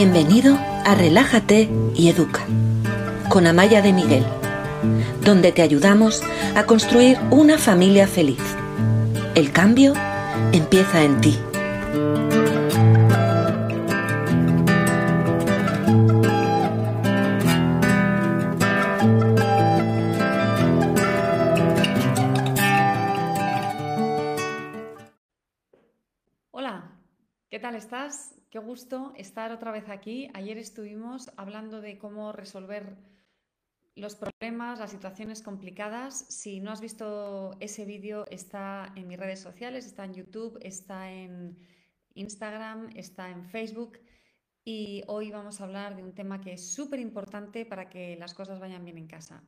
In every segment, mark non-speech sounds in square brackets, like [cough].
Bienvenido a Relájate y Educa con Amaya de Miguel, donde te ayudamos a construir una familia feliz. El cambio empieza en ti. Qué gusto estar otra vez aquí. Ayer estuvimos hablando de cómo resolver los problemas, las situaciones complicadas. Si no has visto ese vídeo, está en mis redes sociales, está en YouTube, está en Instagram, está en Facebook. Y hoy vamos a hablar de un tema que es súper importante para que las cosas vayan bien en casa,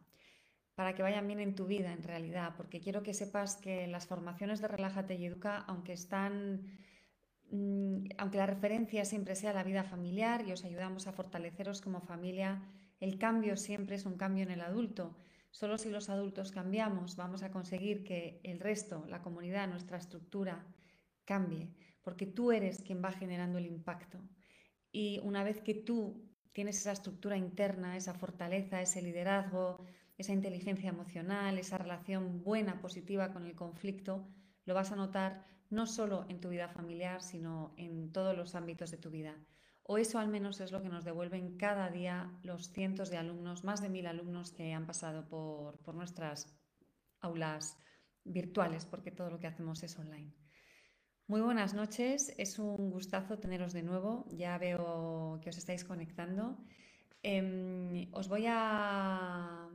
para que vayan bien en tu vida en realidad, porque quiero que sepas que las formaciones de Relájate y Educa, aunque están aunque la referencia siempre sea la vida familiar y os ayudamos a fortaleceros como familia, el cambio siempre es un cambio en el adulto. Solo si los adultos cambiamos vamos a conseguir que el resto, la comunidad, nuestra estructura cambie, porque tú eres quien va generando el impacto. Y una vez que tú tienes esa estructura interna, esa fortaleza, ese liderazgo, esa inteligencia emocional, esa relación buena, positiva con el conflicto, lo vas a notar no solo en tu vida familiar, sino en todos los ámbitos de tu vida. O eso al menos es lo que nos devuelven cada día los cientos de alumnos, más de mil alumnos que han pasado por, por nuestras aulas virtuales, porque todo lo que hacemos es online. Muy buenas noches, es un gustazo teneros de nuevo, ya veo que os estáis conectando. Em, os voy a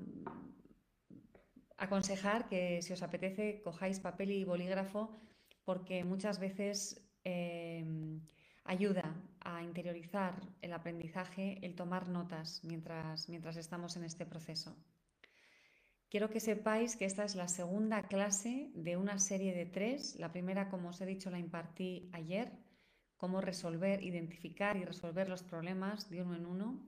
aconsejar que si os apetece cojáis papel y bolígrafo porque muchas veces em, ayuda a interiorizar el aprendizaje el tomar notas mientras, mientras estamos en este proceso. Quiero que sepáis que esta es la segunda clase de una serie de tres. La primera, como os he dicho, la impartí ayer, cómo resolver, identificar y resolver los problemas de uno en uno.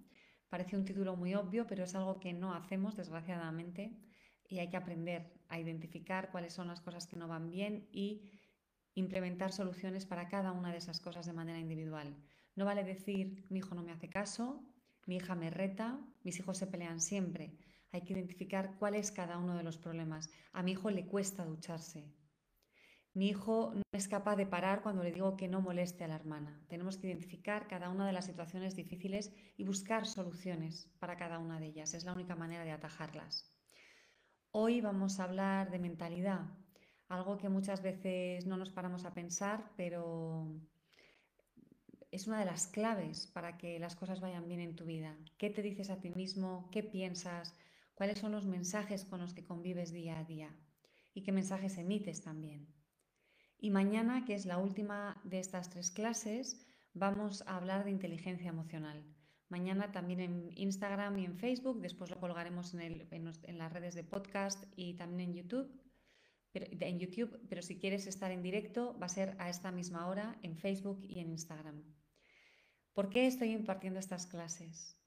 Parece un título muy obvio, pero es algo que no hacemos, desgraciadamente, y hay que aprender a identificar cuáles son las cosas que no van bien y implementar soluciones para cada una de esas cosas de manera individual. No vale decir, mi hijo no me hace caso, mi hija me reta, mis hijos se pelean siempre. Hay que identificar cuál es cada uno de los problemas. A mi hijo le cuesta ducharse. Mi hijo no es capaz de parar cuando le digo que no moleste a la hermana. Tenemos que identificar cada una de las situaciones difíciles y buscar soluciones para cada una de ellas. Es la única manera de atajarlas. Hoy vamos a hablar de mentalidad, algo que muchas veces no nos paramos a pensar, pero es una de las claves para que las cosas vayan bien en tu vida. ¿Qué te dices a ti mismo? ¿Qué piensas? ¿Cuáles son los mensajes con los que convives día a día? ¿Y qué mensajes emites también? Y mañana, que es la última de estas tres clases, vamos a hablar de inteligencia emocional. Mañana también en Instagram y en Facebook, después lo colgaremos en, las redes de podcast y también en YouTube en YouTube, pero si quieres estar en directo va a ser a esta misma hora en Facebook y en Instagram. ¿Por qué estoy impartiendo estas clases?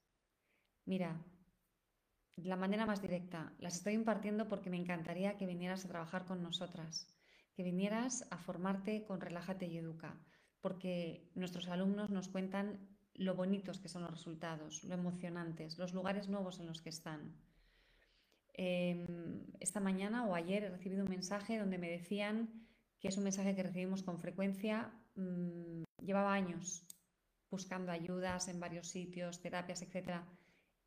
Mira, de la manera más directa, las estoy impartiendo porque me encantaría que vinieras a trabajar con nosotras, que vinieras a formarte con Relájate y Educa, porque nuestros alumnos nos cuentan lo bonitos que son los resultados, lo emocionantes, los lugares nuevos en los que están. Em, esta mañana o ayer he recibido un mensaje donde me decían que es un mensaje que recibimos con frecuencia. Mm, llevaba años buscando ayudas en varios sitios, terapias, etc.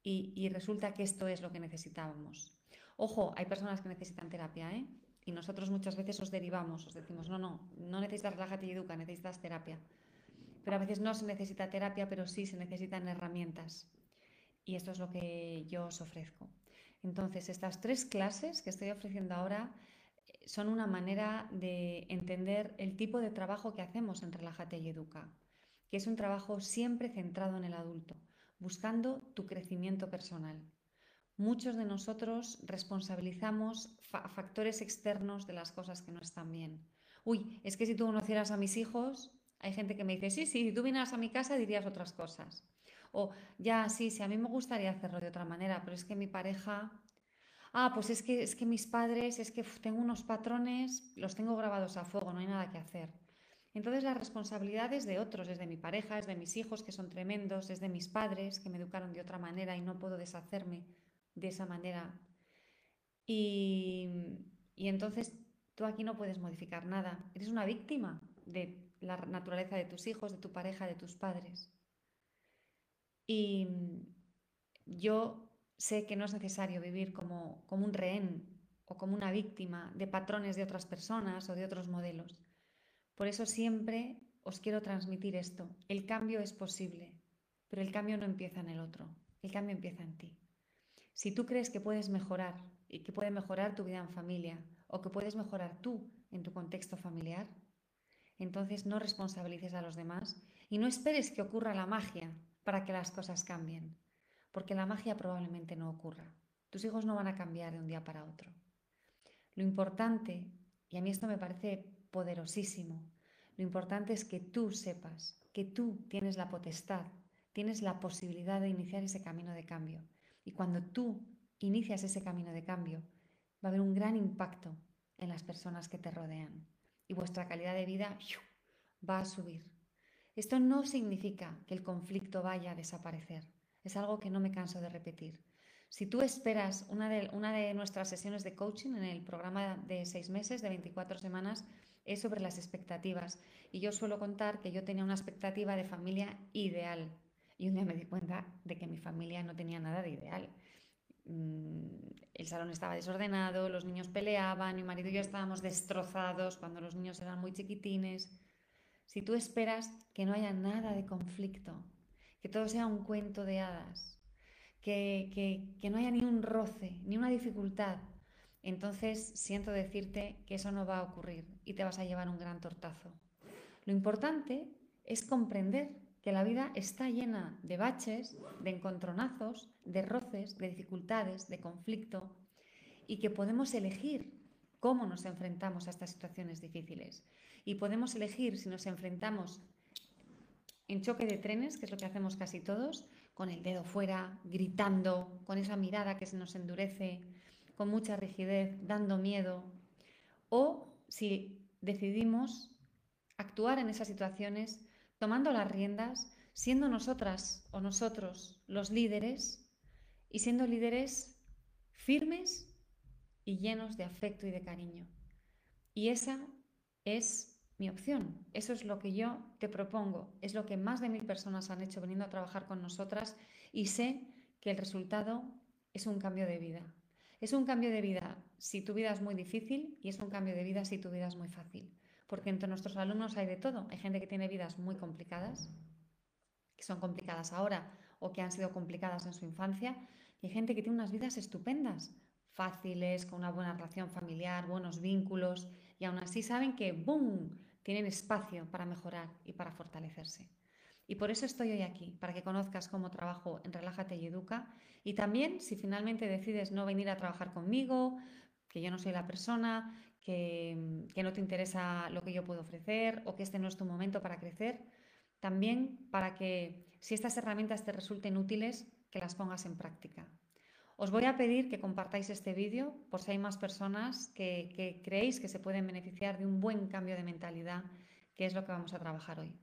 Y, resulta que esto es lo que necesitábamos. Ojo, hay personas que necesitan terapia, ¿eh? Y nosotros muchas veces os derivamos, os decimos, no, no, no necesitas relájate y educa, necesitas terapia. Pero a veces no se necesita terapia, pero sí se necesitan herramientas. Y esto es lo que yo os ofrezco. Entonces, estas tres clases que estoy ofreciendo ahora eh, son una manera de entender el tipo de trabajo que hacemos en Relájate y Educa, que es un trabajo siempre centrado en el adulto, buscando tu crecimiento personal. Muchos de nosotros responsabilizamos factores externos de las cosas que no están bien. Uy, es que si tú conocieras a mis hijos, hay gente que me dice, sí, sí, si tú vinieras a mi casa dirías otras cosas. O ya, sí, sí, a mí me gustaría hacerlo de otra manera, pero es que mi pareja... Ah, pues es que, es que mis padres, es que tengo unos patrones, los tengo grabados a fuego, no hay nada que hacer. Entonces la responsabilidad es de otros, es de mi pareja, es de mis hijos que son tremendos, es de mis padres que me educaron de otra manera y no puedo deshacerme de esa manera. Y, y entonces tú aquí no puedes modificar nada, eres una víctima de la naturaleza de tus hijos, de tu pareja, de tus padres. Y yo sé que no es necesario vivir como, como un rehén o como una víctima de patrones de otras personas o de otros modelos. Por eso siempre os quiero transmitir esto. El cambio es posible, pero el cambio no empieza en el otro, el cambio empieza en ti. Si tú crees que puedes mejorar y que puede mejorar tu vida en familia o que puedes mejorar tú en tu contexto familiar, entonces no responsabilices a los demás y no esperes que ocurra la magia para que las cosas cambien, porque la magia probablemente no ocurra. Tus hijos no van a cambiar de un día para otro. Lo importante, y a mí esto me parece poderosísimo, lo importante es que tú sepas que tú tienes la potestad, tienes la posibilidad de iniciar ese camino de cambio. Y cuando tú inicias ese camino de cambio, va a haber un gran impacto en las personas que te rodean y vuestra calidad de vida va a subir. Esto no significa que el conflicto vaya a desaparecer. Es algo que no me canso de repetir. Si tú esperas una de, nuestras sesiones de coaching en el programa de seis meses, de 24 semanas, es sobre las expectativas. Y yo suelo contar que yo tenía una expectativa de familia ideal. Y un día me di cuenta de que mi familia no tenía nada de ideal. Mm, el salón estaba desordenado, los niños peleaban, mi marido y yo estábamos destrozados cuando los niños eran muy chiquitines. Si tú esperas que no haya nada de conflicto, que todo sea un cuento de hadas, que, que, no haya ni un roce, ni una dificultad, entonces siento decirte que eso no va a ocurrir y te vas a llevar un gran tortazo. Lo importante es comprender que la vida está llena de baches, de encontronazos, de roces, de dificultades, de conflicto y que podemos elegir cómo nos enfrentamos a estas situaciones difíciles. Y podemos elegir si nos enfrentamos en choque de trenes, que es lo que hacemos casi todos, con el dedo fuera, gritando, con esa mirada que se nos endurece, con mucha rigidez, dando miedo, o si decidimos actuar en esas situaciones tomando las riendas, siendo nosotras o nosotros los líderes y siendo líderes firmes y llenos de afecto y de cariño. Y esa es mi opción. Eso es lo que yo te propongo. Es lo que más de mil personas han hecho veniendo a trabajar con nosotras y sé que el resultado es un cambio de vida. Es un cambio de vida si tu vida es muy difícil y es un cambio de vida si tu vida es muy fácil. Porque entre nuestros alumnos hay de todo. Hay gente que tiene vidas muy complicadas, que son complicadas ahora o que han sido complicadas en su infancia, y hay gente que tiene unas vidas estupendas, fáciles, con una buena relación familiar, buenos vínculos, y aún así saben que, ¡boom!, tienen espacio para mejorar y para fortalecerse. Y por eso estoy hoy aquí, para que conozcas cómo trabajo en Relájate y Educa. Y también, si finalmente decides no venir a trabajar conmigo, que yo no soy la persona, que, que, no te interesa lo que yo puedo ofrecer o que este no es tu momento para crecer, también para que si estas herramientas te resulten útiles, que las pongas en práctica. Os voy a pedir que compartáis este vídeo por si hay más personas que, creéis que se pueden beneficiar de un buen cambio de mentalidad, que es lo que vamos a trabajar hoy.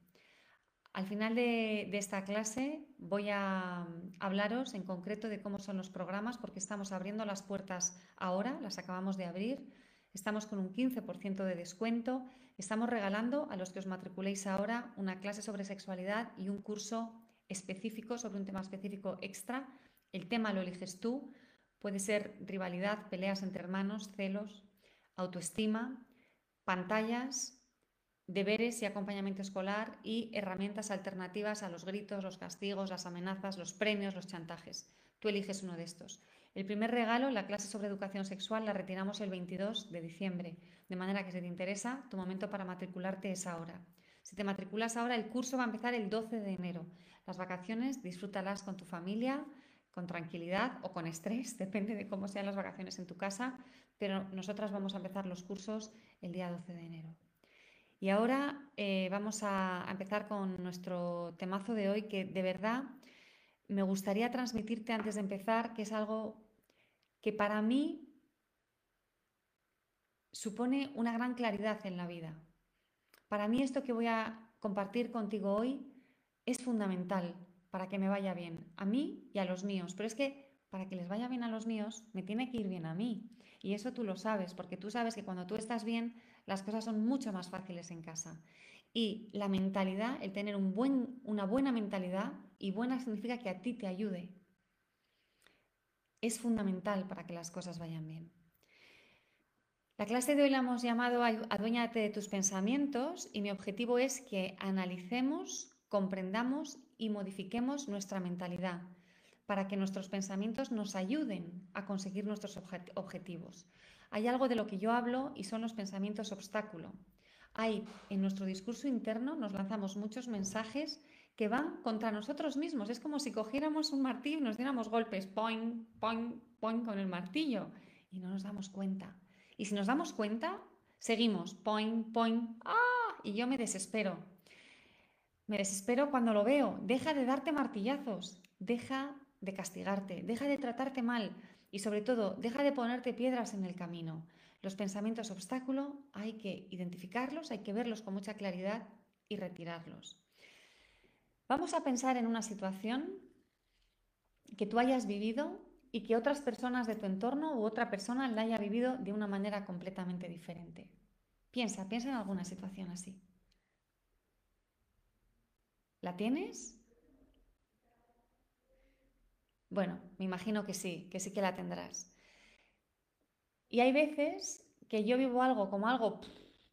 Al final de, esta clase voy a hablaros en concreto de cómo son los programas, porque estamos abriendo las puertas ahora, las acabamos de abrir. Estamos con un 15% de descuento. Estamos regalando a los que os matriculéis ahora una clase sobre sexualidad y un curso específico sobre un tema específico extra el tema lo eliges tú, puede ser rivalidad, peleas entre hermanos, celos, autoestima, pantallas, deberes y acompañamiento escolar y herramientas alternativas a los gritos, los castigos, las amenazas, los premios, los chantajes. Tú eliges uno de estos. El primer regalo, la clase sobre educación sexual, la retiramos el 22 de diciembre, de manera que si te interesa, tu momento para matricularte es ahora. Si te matriculas ahora, el curso va a empezar el 12 de enero. Las vacaciones, disfrútalas con tu familia, con tranquilidad o con estrés, [laughs] depende de cómo sean las vacaciones en tu casa, pero nosotras vamos a empezar los cursos el día 12 de enero. Y ahora eh, vamos a empezar con nuestro temazo de hoy, que de verdad me gustaría transmitirte antes de empezar, que es algo que para mí supone una gran claridad en la vida. Para mí esto que voy a compartir contigo hoy es fundamental para que me vaya bien a mí y a los míos. Pero es que para que les vaya bien a los míos, me tiene que ir bien a mí. Y eso tú lo sabes, porque tú sabes que cuando tú estás bien, las cosas son mucho más fáciles en casa. Y la mentalidad, el tener una buena mentalidad, y buena significa que a ti te ayude, es fundamental para que las cosas vayan bien. La clase de hoy la hemos llamado Aduéñate de tus pensamientos y mi objetivo es que analicemos, comprendamos y modifiquemos nuestra mentalidad para que nuestros pensamientos nos ayuden a conseguir nuestros objetivos. Hay algo de lo que yo hablo y son los pensamientos obstáculo. Hay en nuestro discurso interno nos lanzamos muchos mensajes que van contra nosotros mismos. Es como si cogiéramos un martillo y nos diéramos golpes, point, point, point con el martillo y no nos damos cuenta. Y si nos damos cuenta, seguimos, point, point, ¡ah! Y yo me desespero. Me desespero cuando lo veo. Deja de darte martillazos, deja de castigarte, deja de tratarte mal y sobre todo, deja de ponerte piedras en el camino. Los pensamientos obstáculo hay que identificarlos, hay que verlos con mucha claridad y retirarlos. Vamos a pensar en una situación que tú hayas vivido y que otras personas de tu entorno u otra persona la haya vivido de una manera completamente diferente. Piensa, piensa en alguna situación así. ¿La tienes? Bueno, me imagino que sí, que sí que la tendrás. Y hay veces que yo vivo algo como algo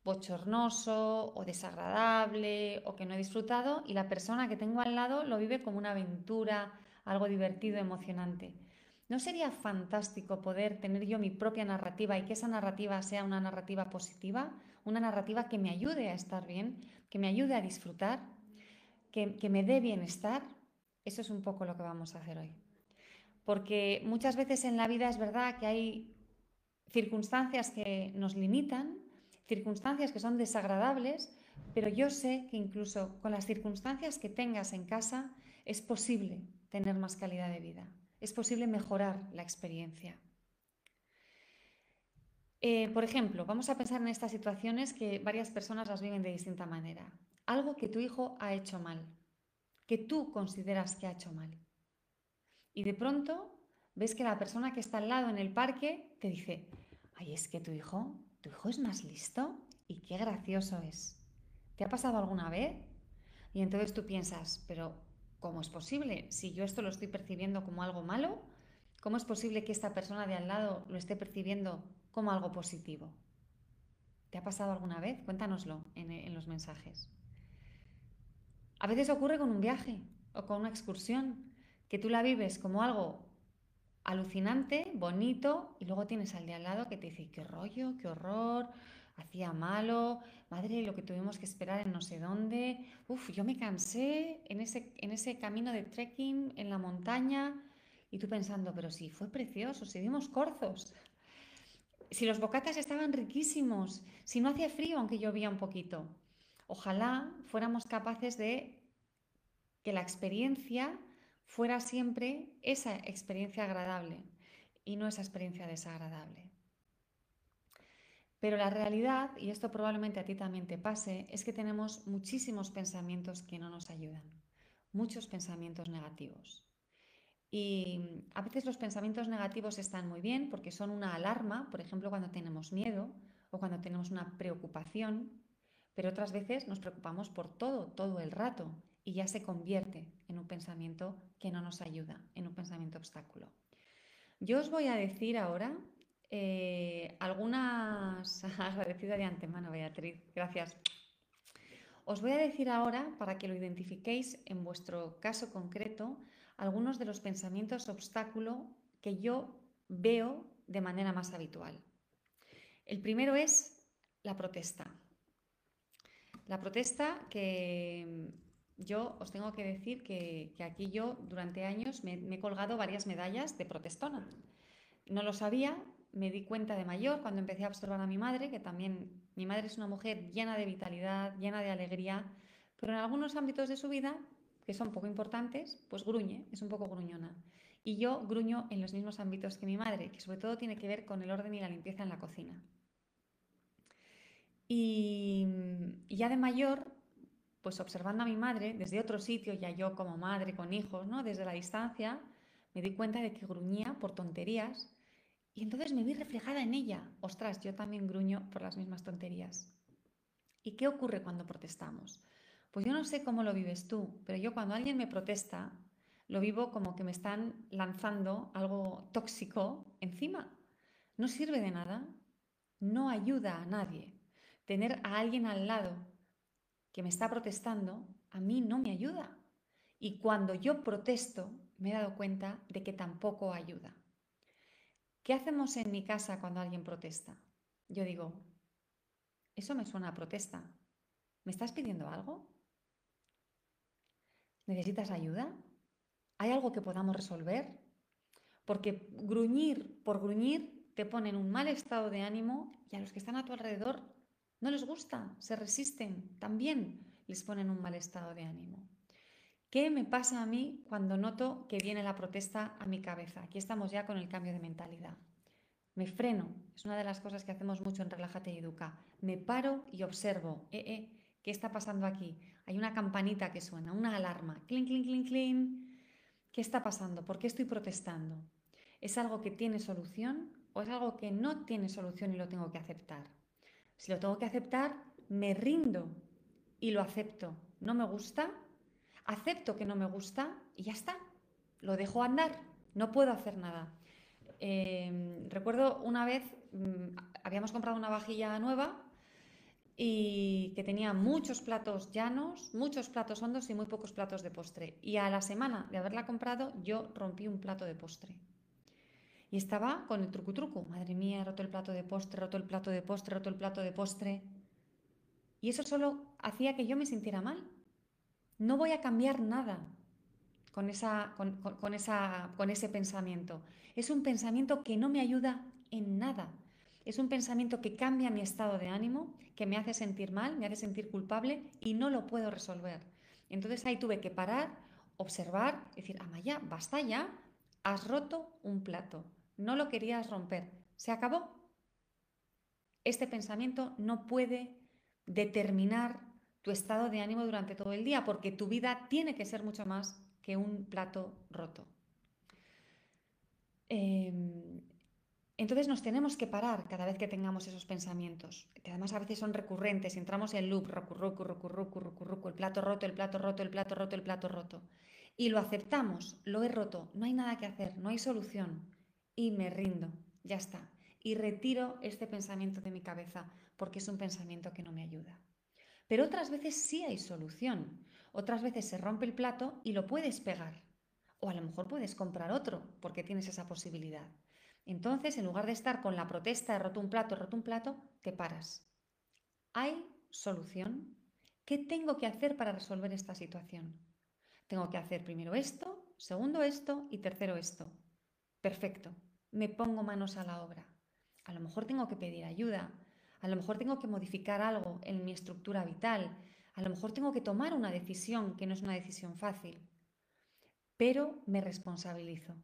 bochornoso o desagradable o que no he disfrutado y la persona que tengo al lado lo vive como una aventura, algo divertido, emocionante. ¿No sería fantástico poder tener yo mi propia narrativa y que esa narrativa sea una narrativa positiva, una narrativa que me ayude a estar bien, que me ayude a disfrutar, que, me dé bienestar? Eso es un poco lo que vamos a hacer hoy. Porque muchas veces en la vida es verdad que hay circunstancias que nos limitan, circunstancias que son desagradables, pero yo sé que incluso con las circunstancias que tengas en casa es posible tener más calidad de vida es posible mejorar la experiencia. Eh, por ejemplo, vamos a pensar en estas situaciones que varias personas las viven de distinta manera. Algo que tu hijo ha hecho mal, que tú consideras que ha hecho mal. Y de pronto ves que la persona que está al lado en el parque te dice, ay, es que tu hijo, tu hijo es más listo y qué gracioso es. ¿Te ha pasado alguna vez? Y entonces tú piensas, pero ¿Cómo es posible? Si yo esto lo estoy percibiendo como algo malo, ¿cómo es posible que esta persona de al lado lo esté percibiendo como algo positivo? ¿Te ha pasado alguna vez? Cuéntanoslo en, los mensajes. A veces ocurre con un viaje o con una excursión, que tú la vives como algo alucinante, bonito, y luego tienes al de al lado que te dice, qué rollo, qué horror, hacía malo, madre, lo que tuvimos que esperar en no sé dónde, uf, yo me cansé en ese, en ese camino de trekking en la montaña y tú pensando, pero sí, fue precioso, si dimos corzos, si los bocatas estaban riquísimos, si no hacía frío aunque llovía un poquito. Ojalá fuéramos capaces de que la experiencia fuera siempre esa experiencia agradable y no esa experiencia desagradable. Pero la realidad, y esto probablemente a ti también te pase, es que tenemos muchísimos pensamientos que no nos ayudan, muchos pensamientos negativos. Y a veces los pensamientos negativos están muy bien porque son una alarma, por ejemplo, cuando tenemos miedo o cuando tenemos una preocupación, pero otras veces nos preocupamos por todo, todo el rato, y ya se convierte en un pensamiento que no nos ayuda, en un pensamiento obstáculo. Yo os voy a decir ahora eh, algunas [laughs] agradecida de antemano, Beatriz, gracias. Os voy a decir ahora, para que lo identifiquéis en vuestro caso concreto, algunos de los pensamientos obstáculo que yo veo de manera más habitual. El primero es la protesta. La protesta que yo os tengo que decir que, aquí yo durante años me, me, he colgado varias medallas de protestona. No lo sabía, me di cuenta de mayor cuando empecé a observar a mi madre, que también mi madre es una mujer llena de vitalidad, llena de alegría, pero en algunos ámbitos de su vida, que son poco importantes, pues gruñe, es un poco gruñona. Y yo gruño en los mismos ámbitos que mi madre, que sobre todo tiene que ver con el orden y la limpieza en la cocina. Y, Y ya de mayor, pues observando a mi madre desde otro sitio, ya yo como madre con hijos, ¿no? Desde la distancia, me di cuenta de que gruñía por tonterías y entonces me vi reflejada en ella. Ostras, yo también gruño por las mismas tonterías. ¿Y qué ocurre cuando protestamos? Pues yo no sé cómo lo vives tú, pero yo cuando alguien me protesta, lo vivo como que me están lanzando algo tóxico encima. No sirve de nada, no ayuda a nadie. Tener a alguien al lado que me está protestando, a mí no me ayuda. Y cuando yo protesto, me he dado cuenta de que tampoco ayuda. ¿Qué hacemos en mi casa cuando alguien protesta? Yo digo, eso me suena a protesta. ¿Me estás pidiendo algo? ¿Necesitas ayuda? ¿Hay algo que podamos resolver? Porque gruñir por gruñir te pone en un mal estado de ánimo y a los que están a tu alrededor no les gusta, se resisten, también les ponen un mal estado de ánimo. ¿Qué me pasa a mí cuando noto que viene la protesta a mi cabeza? Aquí estamos ya con el cambio de mentalidad. Me freno, es una de las cosas que hacemos mucho en Relájate y Educa. Me paro y observo, eh, eh, ¿qué está pasando aquí? Hay una campanita que suena, una alarma, clink, clink, clink, clink. ¿Qué está pasando? ¿Por qué estoy protestando? ¿Es algo que tiene solución o es algo que no tiene solución y lo tengo que aceptar? Si lo tengo que aceptar, me rindo y lo acepto. ¿No me gusta? Acepto que no me gusta y ya está. Lo dejo andar. No puedo hacer nada. Em, recuerdo una vez, mm, habíamos comprado una vajilla nueva y que tenía muchos platos llanos, muchos platos hondos y muy pocos platos de postre. Y a la semana de haberla comprado, yo rompí un plato de postre. Y estaba con el truco truco. Madre mía, roto el plato de postre, roto el plato de postre, roto el plato de postre. Y eso solo hacía que yo me sintiera mal. No voy a cambiar nada con, esa, con, esa, con ese pensamiento. Es un pensamiento que no me ayuda en nada. Es un pensamiento que cambia mi estado de ánimo, que me hace sentir mal, me hace sentir culpable y no lo puedo resolver. Entonces ahí tuve que parar, observar, decir, Amaya, basta ya, has roto un plato, no lo querías romper, se acabó. Este pensamiento no puede determinar tu estado de ánimo durante todo el día, porque tu vida tiene que ser mucho más que un plato roto. Em, entonces nos tenemos que parar cada vez que tengamos esos pensamientos, que además a veces son recurrentes, entramos en loop, recurrucu, recurrucu, recurrucu, el plato roto, el plato roto, el plato roto, el plato roto. Y lo aceptamos, lo he roto, no hay nada que hacer, no hay solución. Y me rindo, ya está. Y retiro este pensamiento de mi cabeza porque es un pensamiento que no me ayuda. Pero otras veces sí hay solución. Otras veces se rompe el plato y lo puedes pegar. O a lo mejor puedes comprar otro porque tienes esa posibilidad. Entonces, en lugar de estar con la protesta de roto un plato, roto un plato, te paras. ¿Hay solución? ¿Qué tengo que hacer para resolver esta situación? Tengo que hacer primero esto, segundo esto y tercero esto. Perfecto. Me pongo manos a la obra. A lo mejor tengo que pedir ayuda. A lo mejor tengo que modificar algo en mi estructura vital. A lo mejor tengo que tomar una decisión que no es una decisión fácil. Pero me responsabilizo.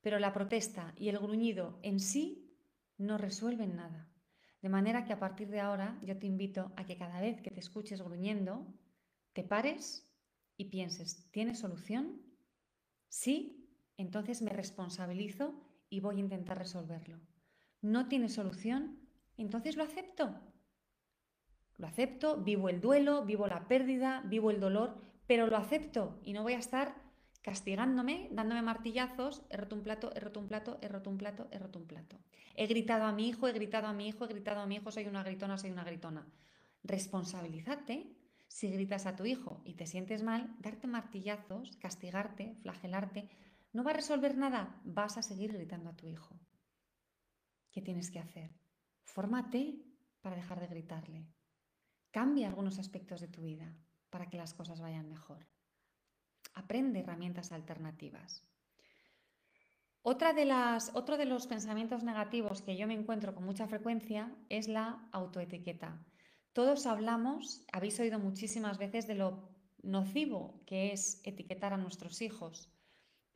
Pero la protesta y el gruñido en sí no resuelven nada. De manera que a partir de ahora yo te invito a que cada vez que te escuches gruñendo, te pares y pienses, ¿tiene solución? Sí, entonces me responsabilizo y voy a intentar resolverlo. ¿No tiene solución? Entonces lo acepto. Lo acepto, vivo el duelo, vivo la pérdida, vivo el dolor, pero lo acepto y no voy a estar castigándome, dándome martillazos, he roto un plato, he roto un plato, he roto un plato, he roto un plato. He gritado a mi hijo, he gritado a mi hijo, he gritado a mi hijo, soy una gritona, soy una gritona. Responsabilízate si gritas a tu hijo y te sientes mal, darte martillazos, castigarte, flagelarte, no va a resolver nada, vas a seguir gritando a tu hijo. ¿Qué tienes que hacer? Fórmate para dejar de gritarle. Cambia algunos aspectos de tu vida para que las cosas vayan mejor aprende herramientas alternativas. Otra de las, otro de los pensamientos negativos que yo me encuentro con mucha frecuencia es la autoetiqueta. Todos hablamos, habéis oído muchísimas veces de lo nocivo que es etiquetar a nuestros hijos.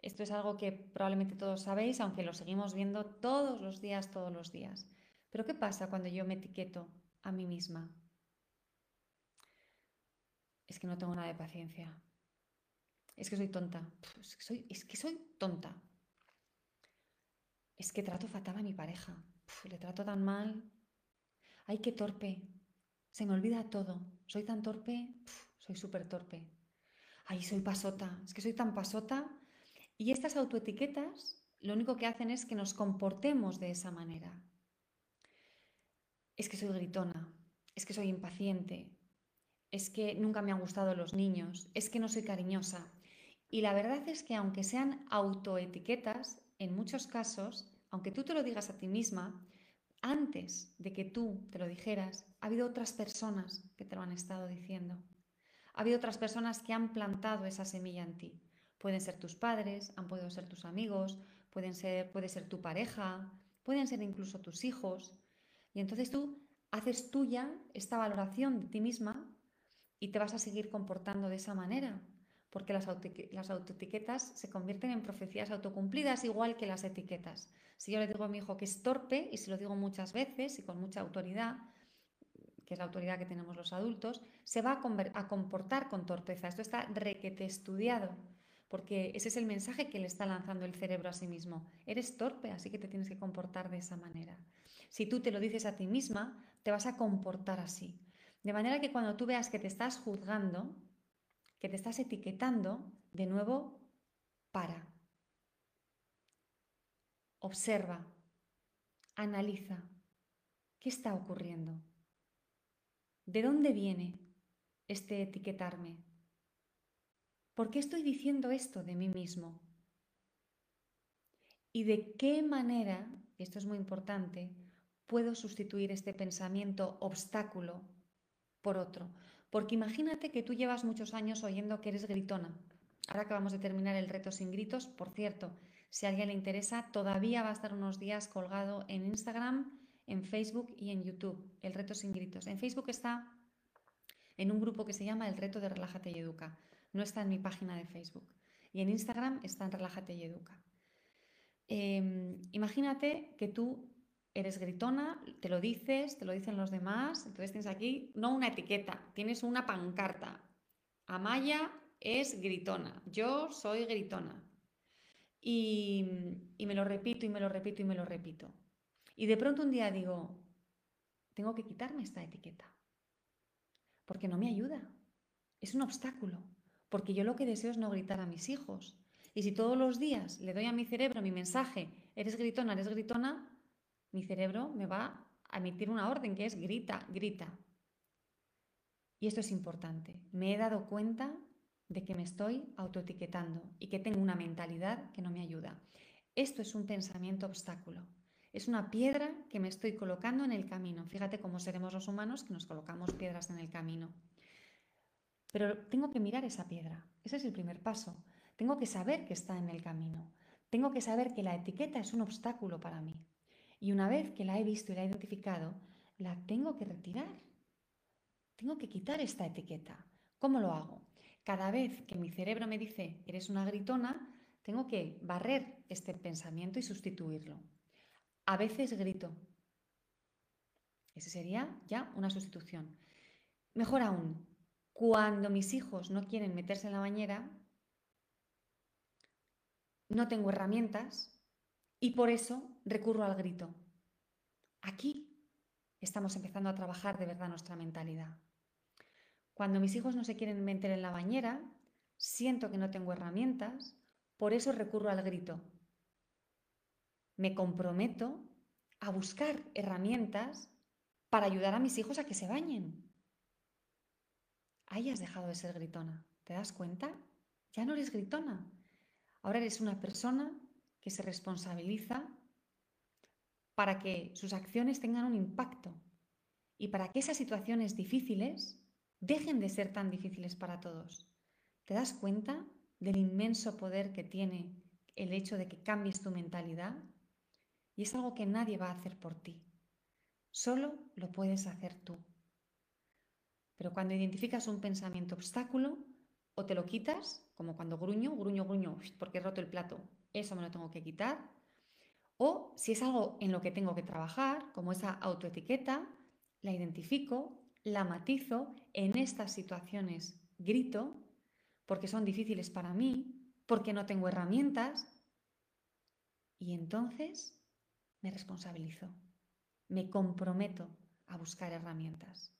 Esto es algo que probablemente todos sabéis, aunque lo seguimos viendo todos los días, todos los días. Pero ¿qué pasa cuando yo me etiqueto a mí misma? es que no tengo nada de paciencia. Es que soy tonta. Es que soy, es que soy tonta. Es que trato fatal a mi pareja. le trato tan mal. Ay, qué torpe. Se me olvida todo. Soy tan torpe. soy súper torpe. Ay, soy pasota. Es que soy tan pasota. Y estas autoetiquetas lo único que hacen es que nos comportemos de esa manera. Es que soy gritona. Es que soy impaciente. Es que nunca me han gustado los niños. Es que no soy cariñosa. Y la verdad es que aunque sean autoetiquetas, en muchos casos, aunque tú te lo digas a ti misma, antes de que tú te lo dijeras, ha habido otras personas que te lo han estado diciendo. Ha habido otras personas que han plantado esa semilla en ti. Pueden ser tus padres, han podido ser tus amigos, pueden ser, puede ser tu pareja, pueden ser incluso tus hijos. Y entonces tú haces tuya esta valoración de ti misma y te vas a seguir comportando de esa manera porque las, autoetiquetas se convierten en profecías autocumplidas igual que las etiquetas. Si yo le digo a mi hijo que es torpe, y se lo digo muchas veces y con mucha autoridad, que es la autoridad que tenemos los adultos, se va a, a comportar con torpeza. Esto está requete estudiado, porque ese es el mensaje que le está lanzando el cerebro a sí mismo. Eres torpe, así que te tienes que comportar de esa manera. Si tú te lo dices a ti misma, te vas a comportar así. De manera que cuando tú veas que te estás juzgando, que te estás etiquetando, de nuevo, para. Observa, analiza, ¿qué está ocurriendo? ¿De dónde viene este etiquetarme? ¿Por qué estoy diciendo esto de mí mismo? ¿Y de qué manera, y esto es muy importante, puedo sustituir este pensamiento obstáculo por otro? Porque imagínate que tú llevas muchos años oyendo que eres gritona. Ahora que vamos a terminar el reto sin gritos, por cierto, si a alguien le interesa, todavía va a estar unos días colgado en Instagram, en Facebook y en YouTube, el reto sin gritos. En Facebook está en un grupo que se llama El reto de Relájate y Educa. No está en mi página de Facebook. Y en Instagram está en Relájate y Educa. Em, imagínate que tú eres gritona, te lo dices, te lo dicen los demás, entonces tienes aquí no una etiqueta, tienes una pancarta. Amaya es gritona, yo soy gritona. Y, y me lo repito y me lo repito y me lo repito. Y de pronto un día digo, tengo que quitarme esta etiqueta, porque no me ayuda, es un obstáculo, porque yo lo que deseo es no gritar a mis hijos. Y si todos los días le doy a mi cerebro mi mensaje, eres gritona, eres gritona, mi cerebro me va a emitir una orden que es grita, grita. Y esto es importante. Me he dado cuenta de que me estoy autoetiquetando y que tengo una mentalidad que no me ayuda. Esto es un pensamiento obstáculo. Es una piedra que me estoy colocando en el camino. Fíjate cómo seremos los humanos que nos colocamos piedras en el camino. Pero tengo que mirar esa piedra. Ese es el primer paso. Tengo que saber que está en el camino. Tengo que saber que la etiqueta es un obstáculo para mí. Y una vez que la he visto y la he identificado, la tengo que retirar. Tengo que quitar esta etiqueta. ¿Cómo lo hago? Cada vez que mi cerebro me dice, eres una gritona, tengo que barrer este pensamiento y sustituirlo. A veces grito. Ese sería ya una sustitución. Mejor aún, cuando mis hijos no quieren meterse en la bañera, no tengo herramientas y por eso recurro al grito. Aquí estamos empezando a trabajar de verdad nuestra mentalidad. Cuando mis hijos no se quieren meter en la bañera, siento que no tengo herramientas, por eso recurro al grito. Me comprometo a buscar herramientas para ayudar a mis hijos a que se bañen. Ahí has dejado de ser gritona. ¿Te das cuenta? Ya no eres gritona. Ahora eres una persona que se responsabiliza para que sus acciones tengan un impacto y para que esas situaciones difíciles dejen de ser tan difíciles para todos. ¿Te das cuenta del inmenso poder que tiene el hecho de que cambies tu mentalidad? Y es algo que nadie va a hacer por ti. Solo lo puedes hacer tú. Pero cuando identificas un pensamiento obstáculo, o te lo quitas, como cuando gruño, gruño, gruño, porque he roto el plato, eso me lo tengo que quitar. O si es algo en lo que tengo que trabajar, como esa autoetiqueta, la identifico, la matizo, en estas situaciones grito, porque son difíciles para mí, porque no tengo herramientas. Y entonces me responsabilizo, me comprometo a buscar herramientas.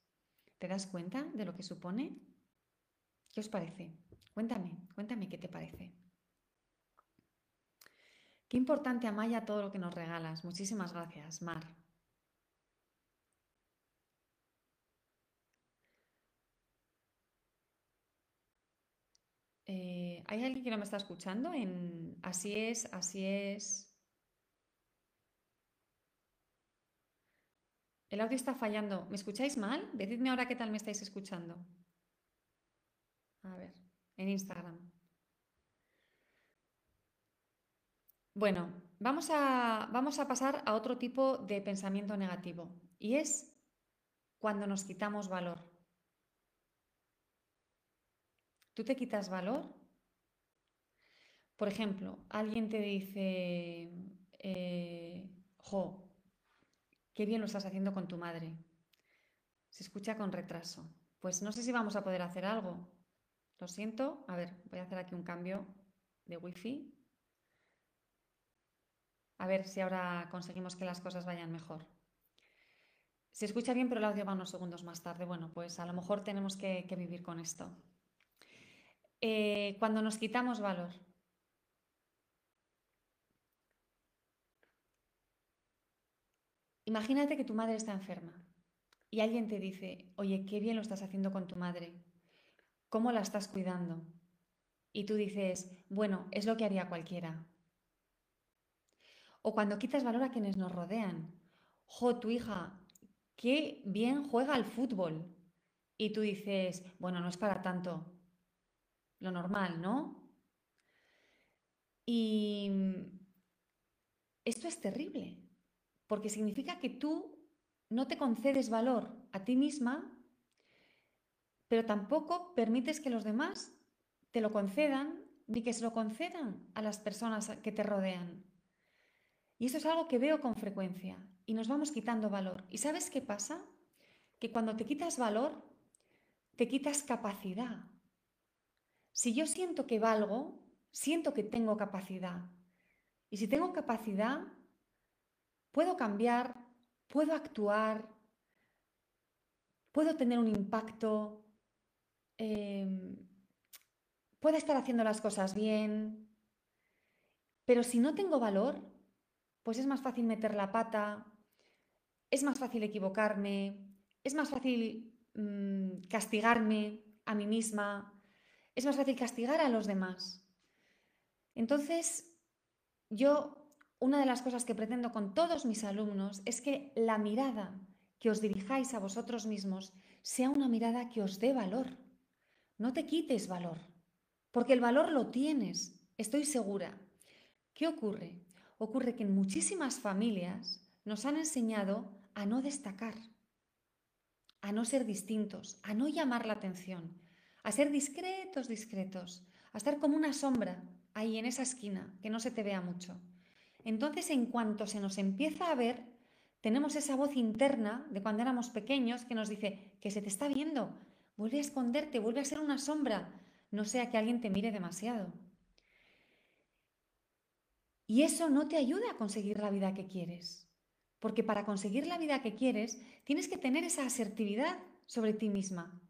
¿Te das cuenta de lo que supone? ¿Qué os parece? Cuéntame, cuéntame qué te parece. Qué importante, Amaya, todo lo que nos regalas. Muchísimas gracias, Mar. Eh, ¿Hay alguien que no me está escuchando? En así es, así es. El audio está fallando. ¿Me escucháis mal? Decidme ahora qué tal me estáis escuchando. A ver, en Instagram. Bueno, vamos a, vamos a pasar a otro tipo de pensamiento negativo y es cuando nos quitamos valor. ¿Tú te quitas valor? Por ejemplo, alguien te dice, eh, jo, qué bien lo estás haciendo con tu madre. Se escucha con retraso. Pues no sé si vamos a poder hacer algo. Lo siento. A ver, voy a hacer aquí un cambio de wifi. A ver si ahora conseguimos que las cosas vayan mejor. Se escucha bien, pero el audio va unos segundos más tarde. Bueno, pues a lo mejor tenemos que, vivir con esto. Eh, cuando nos quitamos valor. Imagínate que tu madre está enferma y alguien te dice, oye, qué bien lo estás haciendo con tu madre, ¿cómo la estás cuidando? Y tú dices, bueno, es lo que haría cualquiera. O cuando quitas valor a quienes nos rodean. Jo, tu hija, qué bien juega al fútbol. Y tú dices, bueno, no es para tanto. Lo normal, ¿no? Y esto es terrible, porque significa que tú no te concedes valor a ti misma, pero tampoco permites que los demás te lo concedan ni que se lo concedan a las personas que te rodean. Y eso es algo que veo con frecuencia y nos vamos quitando valor. ¿Y sabes qué pasa? Que cuando te quitas valor, te quitas capacidad. Si yo siento que valgo, siento que tengo capacidad. Y si tengo capacidad, puedo cambiar, puedo actuar, puedo tener un impacto, em, puedo estar haciendo las cosas bien. Pero si no tengo valor, pues es más fácil meter la pata, es más fácil equivocarme, es más fácil mm, castigarme a mí misma, es más fácil castigar a los demás. Entonces, yo, una de las cosas que pretendo con todos mis alumnos es que la mirada que os dirijáis a vosotros mismos sea una mirada que os dé valor. No te quites valor, porque el valor lo tienes, estoy segura. ¿Qué ocurre? ocurre que en muchísimas familias nos han enseñado a no destacar, a no ser distintos, a no llamar la atención, a ser discretos, discretos, a estar como una sombra ahí en esa esquina, que no se te vea mucho. Entonces, en cuanto se nos empieza a ver, tenemos esa voz interna de cuando éramos pequeños que nos dice que se te está viendo, vuelve a esconderte, vuelve a ser una sombra, no sea que alguien te mire demasiado. Y eso no te ayuda a conseguir la vida que quieres. Porque para conseguir la vida que quieres, tienes que tener esa asertividad sobre ti misma.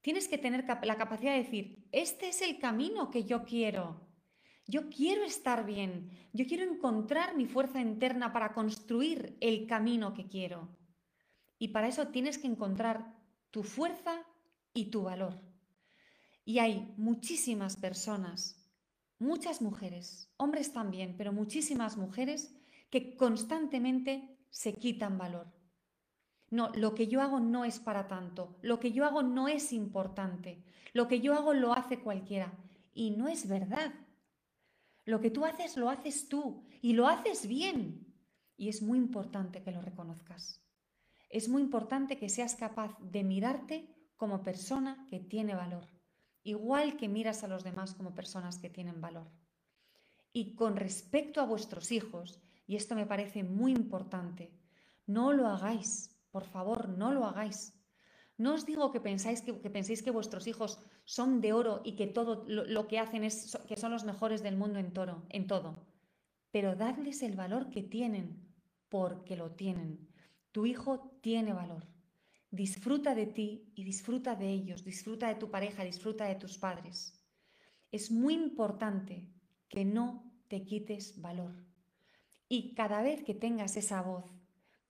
Tienes que tener la capacidad de decir, este es el camino que yo quiero. Yo quiero estar bien. Yo quiero encontrar mi fuerza interna para construir el camino que quiero. Y para eso tienes que encontrar tu fuerza y tu valor. Y hay muchísimas personas muchas mujeres, hombres también, pero muchísimas mujeres que constantemente se quitan valor. No, lo que yo hago no es para tanto, lo que yo hago no es importante, lo que yo hago lo hace cualquiera. Y no es verdad. Lo que tú haces lo haces tú y lo haces bien. Y es muy importante que lo reconozcas. Es muy importante que seas capaz de mirarte como persona que tiene valor igual que miras a los demás como personas que tienen valor. Y con respecto a vuestros hijos, y esto me parece muy importante, no lo hagáis, por favor, no lo hagáis. No os digo que, pensáis que, penséis que vuestros hijos son de oro y que todo lo, que hacen es que son los mejores del mundo en, en todo, pero dadles el valor que tienen porque lo tienen. Tu hijo tiene valor. Disfruta de ti y disfruta de ellos, disfruta de tu pareja, disfruta de tus padres. Es muy importante que no te quites valor. Y cada vez que tengas esa voz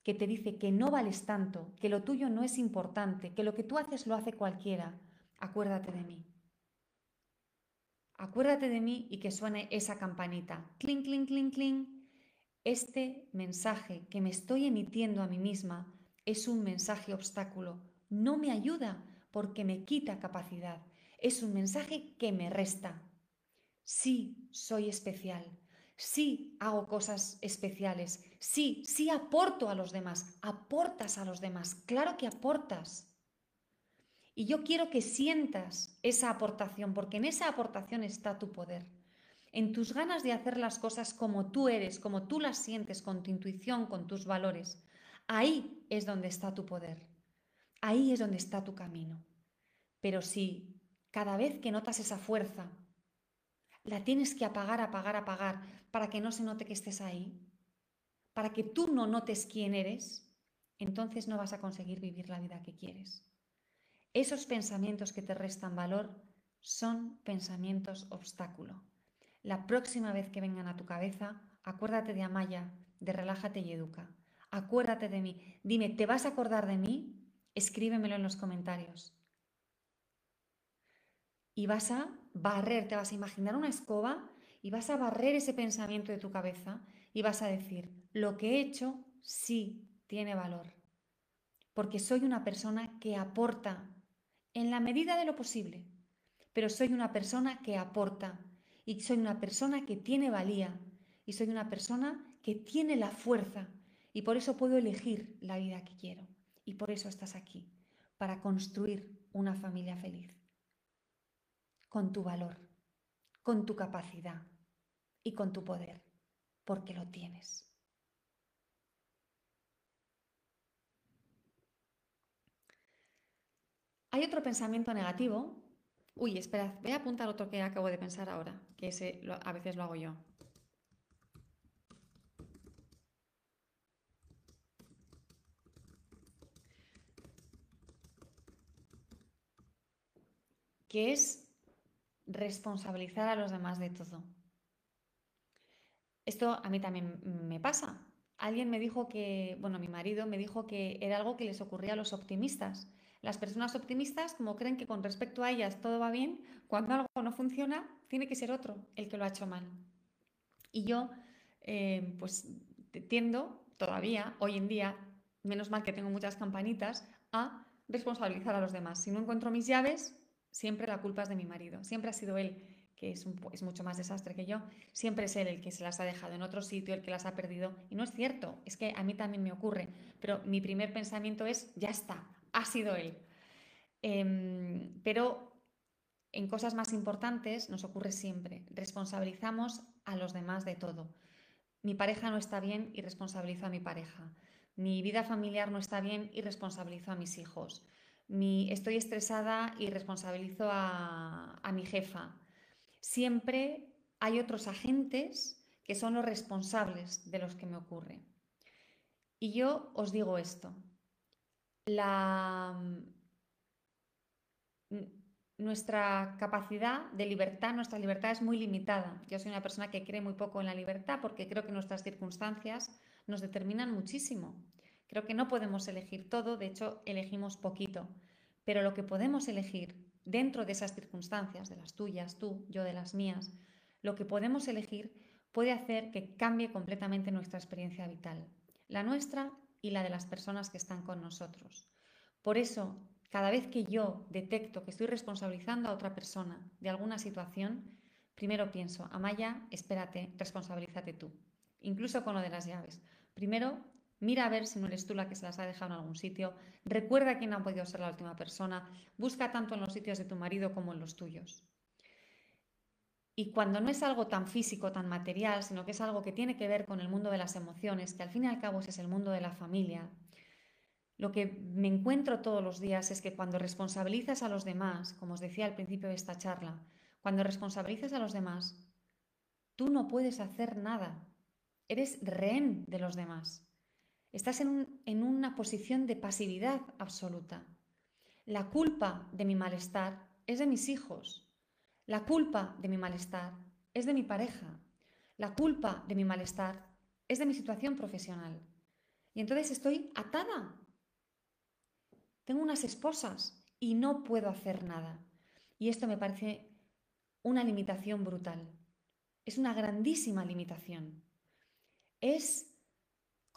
que te dice que no vales tanto, que lo tuyo no es importante, que lo que tú haces lo hace cualquiera, acuérdate de mí. Acuérdate de mí y que suene esa campanita. Cling, cling, cling, cling. Este mensaje que me estoy emitiendo a mí misma es un mensaje obstáculo. No me ayuda porque me quita capacidad. Es un mensaje que me resta. Sí, soy especial sí hago cosas especiales, sí, sí aporto a los demás, aportas a los demás, claro que aportas. Y yo quiero que sientas esa aportación, porque en esa aportación está tu poder. En tus ganas de hacer las cosas como tú eres, como tú las sientes, con tu intuición, con tus valores. Ahí es donde está tu poder. Ahí es donde está tu camino. Pero si cada vez que notas esa fuerza, la tienes que apagar, apagar, apagar, para que no se note que estés ahí, para que tú no notes quién eres, entonces no vas a conseguir vivir la vida que quieres. Esos pensamientos que te restan valor son pensamientos obstáculo. La próxima vez que vengan a tu cabeza, acuérdate de Amaya, de Relájate y Educa. Acuérdate de mí. Dime, ¿te vas a acordar de mí? Escríbemelo en los comentarios. Y vas a barrer, te vas a imaginar una escoba y vas a barrer ese pensamiento de tu cabeza y vas a decir, lo que he hecho sí tiene valor, porque soy una persona que aporta en la medida de lo posible, pero soy una persona que aporta y soy una persona que tiene valía y soy una persona que tiene la fuerza y por eso puedo elegir la vida que quiero y por eso estás aquí, para construir una familia feliz, con tu valor con tu capacidad y con tu poder, porque lo tienes. Hay otro pensamiento negativo. Uy, espera, voy a apuntar otro que acabo de pensar ahora, que a veces lo hago yo. que es responsabilizar a los demás de todo. Esto a mí también me pasa. Alguien me dijo que, bueno, mi marido me dijo que era algo que les ocurría a los optimistas. Las personas optimistas, como creen que con respecto a ellas todo va bien, cuando algo no funciona, tiene que ser otro el que lo ha hecho mal. Y yo, eh, pues, tiendo todavía, hoy en día, menos mal que tengo muchas campanitas, a responsabilizar a los demás. Si no encuentro mis llaves, siempre la culpa es de mi marido, siempre ha sido él, que es, mucho más desastre que yo, siempre es él el que se las ha dejado en otro sitio, el que las ha perdido. Y no es cierto, es que a mí también me ocurre, pero mi primer pensamiento es, ya está, ha sido él. Em, pero en cosas más importantes nos ocurre siempre, responsabilizamos a los demás de todo. Mi pareja no está bien y responsabilizo a mi pareja. Mi vida familiar no está bien y responsabilizo a mis hijos estoy estresada y responsabilizo a mi jefa. Siempre hay otros agentes que son los responsables de los que me ocurre. Y yo os digo esto, la, nuestra capacidad de libertad, nuestra libertad es muy limitada. Yo soy una persona que cree muy poco en la libertad porque creo que nuestras circunstancias nos determinan muchísimo. Creo que no podemos elegir todo, de hecho elegimos poquito, pero lo que podemos elegir dentro de esas circunstancias, de las tuyas, tú, yo de las mías, lo que podemos elegir puede hacer que cambie completamente nuestra experiencia vital, la nuestra y la de las personas que están con nosotros. Por eso, cada vez que yo detecto que estoy responsabilizando a otra persona de alguna situación, primero pienso, Amaya, espérate, responsabilízate tú, incluso con lo de las llaves. Primero, Mira a ver si no eres tú la que se las ha dejado en algún sitio. Recuerda quién ha podido ser la última persona. Busca tanto en los sitios de tu marido como en los tuyos. Y cuando no es algo tan físico, tan material, sino que es algo que tiene que ver con el mundo de las emociones, que al fin y al cabo es el mundo de la familia, lo que me encuentro todos los días es que cuando responsabilizas a los demás, como os decía al principio de esta charla, cuando responsabilizas a los demás, tú no puedes hacer nada. Eres rehén de los demás. Estás en, en una posición de pasividad absoluta. La culpa de mi malestar es de mis hijos. La culpa de mi malestar es de mi pareja. La culpa de mi malestar es de mi situación profesional. Y entonces estoy atada. Tengo unas esposas y no puedo hacer nada. Y esto me parece una limitación brutal. Es una grandísima limitación. Es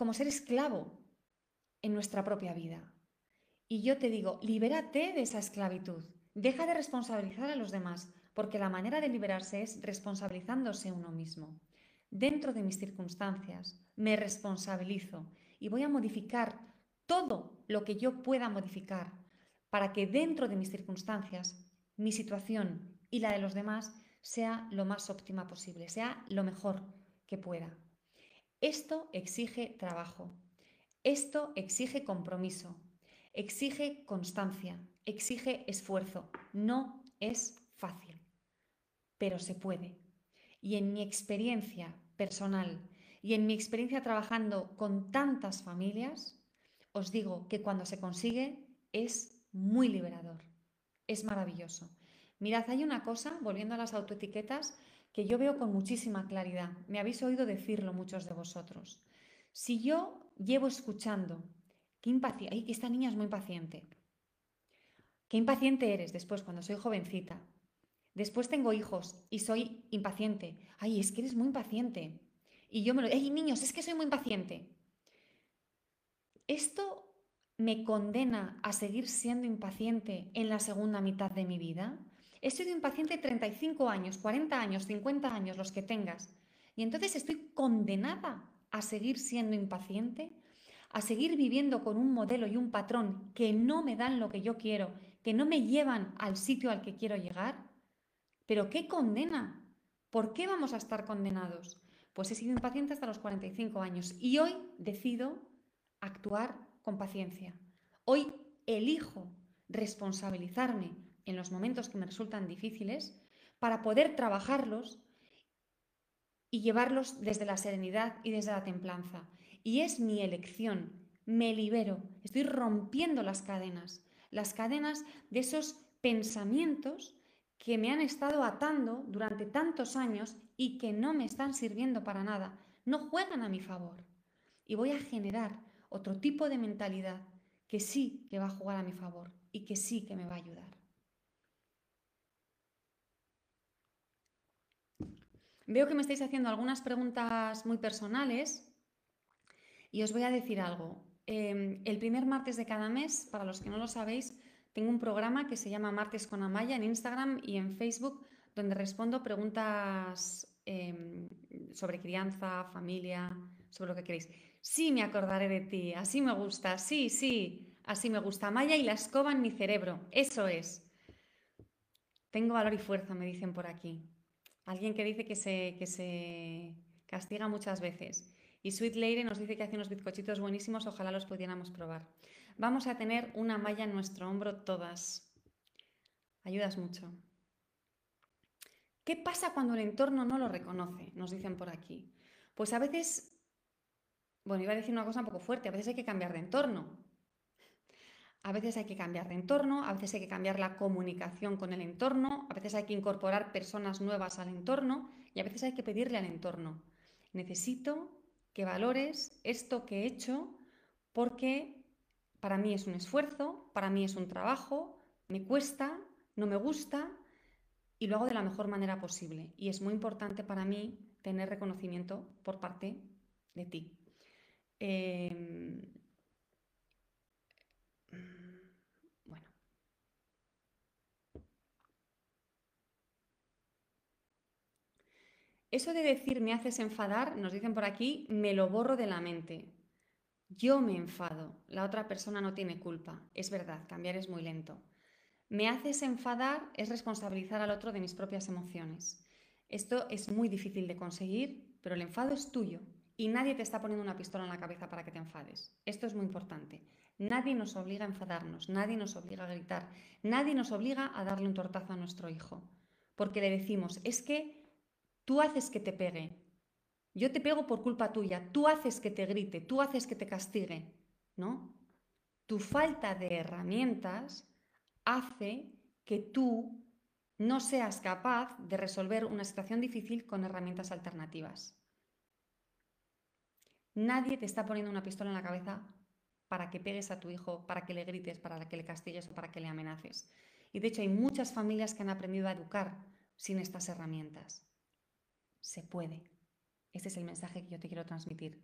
como ser esclavo en nuestra propia vida. Y yo te digo, libérate de esa esclavitud. Deja de responsabilizar a los demás, porque la manera de liberarse es responsabilizándose uno mismo. Dentro de mis circunstancias, me responsabilizo y voy a modificar todo lo que yo pueda modificar para que dentro de mis circunstancias, mi situación y la de los demás sea lo más óptima posible, sea lo mejor que pueda. Esto exige trabajo, esto exige compromiso, exige constancia, exige esfuerzo. No es fácil, pero se puede. Y en mi experiencia personal y en mi experiencia trabajando con tantas familias, os digo que cuando se consigue es muy liberador, es maravilloso. Mirad, hay una cosa, volviendo a las autoetiquetas, que yo veo con muchísima claridad. Me habéis oído decirlo muchos de vosotros. Si yo llevo escuchando, qué impaciente, ay, que esta niña es muy impaciente. Qué impaciente eres después cuando soy jovencita. Después tengo hijos y soy impaciente. Ay, es que eres muy impaciente. Y yo me lo, ay, niños, es que soy muy impaciente. Esto me condena a seguir siendo impaciente en la segunda mitad de mi vida. He sido impaciente 35 años, 40 años, 50 años, los que tengas. Y entonces estoy condenada a seguir siendo impaciente, a seguir viviendo con un modelo y un patrón que no me dan lo que yo quiero, que no me llevan al sitio al que quiero llegar. Pero ¿qué condena? ¿Por qué vamos a estar condenados? Pues he sido impaciente hasta los 45 años y hoy decido actuar con paciencia. Hoy elijo responsabilizarme en los momentos que me resultan difíciles para poder trabajarlos y llevarlos desde la serenidad y desde la templanza. Y es mi elección, me libero, estoy rompiendo las cadenas, las cadenas de esos pensamientos que me han estado atando durante tantos años y que no me están sirviendo para nada, no juegan a mi favor. Y voy a generar otro tipo de mentalidad que sí que va a jugar a mi favor y que sí que me va a ayudar. Veo que me estáis haciendo algunas preguntas muy personales y os voy a decir algo. Em, el primer martes de cada mes, para los que no lo sabéis, tengo un programa que se llama Martes con Amaya en Instagram y en Facebook, donde respondo preguntas em, sobre crianza, familia, sobre lo que queréis. Sí, me acordaré de ti, así me gusta, sí, sí, así me gusta. Amaya y la escoba en mi cerebro, eso es. Tengo valor y fuerza, me dicen por aquí. Alguien que dice que se, que se castiga muchas veces. Y Sweet Lady nos dice que hace unos bizcochitos buenísimos, ojalá los pudiéramos probar. Vamos a tener una malla en nuestro hombro todas. Ayudas mucho. ¿Qué pasa cuando el entorno no lo reconoce? Nos dicen por aquí. Pues a veces, bueno, iba a decir una cosa un poco fuerte, a veces hay que cambiar de entorno. A veces hay que cambiar de entorno, a veces hay que cambiar la comunicación con el entorno, a veces hay que incorporar personas nuevas al entorno y a veces hay que pedirle al entorno. Necesito que valores esto que he hecho porque para mí es un esfuerzo, para mí es un trabajo, me cuesta, no me gusta y lo hago de la mejor manera posible. Y es muy importante para mí tener reconocimiento por parte de ti. Em, Eso de decir me haces enfadar, nos dicen por aquí, me lo borro de la mente. Yo me enfado, la otra persona no tiene culpa. Es verdad, cambiar es muy lento. Me haces enfadar es responsabilizar al otro de mis propias emociones. Esto es muy difícil de conseguir, pero el enfado es tuyo Y nadie te está poniendo una pistola en la cabeza para que te enfades. Esto es muy importante. Nadie nos obliga a enfadarnos, nadie nos obliga a gritar, nadie nos obliga a darle un tortazo a nuestro hijo. Porque le decimos, es que tú haces que te pegue, yo te pego por culpa tuya, tú haces que te grite, tú haces que te castigue, ¿no? Tu falta de herramientas hace que tú no seas capaz de resolver una situación difícil con herramientas alternativas. Nadie te está poniendo una pistola en la cabeza para que pegues a tu hijo, para que le grites, para que le castigues o para que le amenaces. Y de hecho hay muchas familias que han aprendido a educar sin estas herramientas. Se puede. Este es el mensaje que yo te quiero transmitir.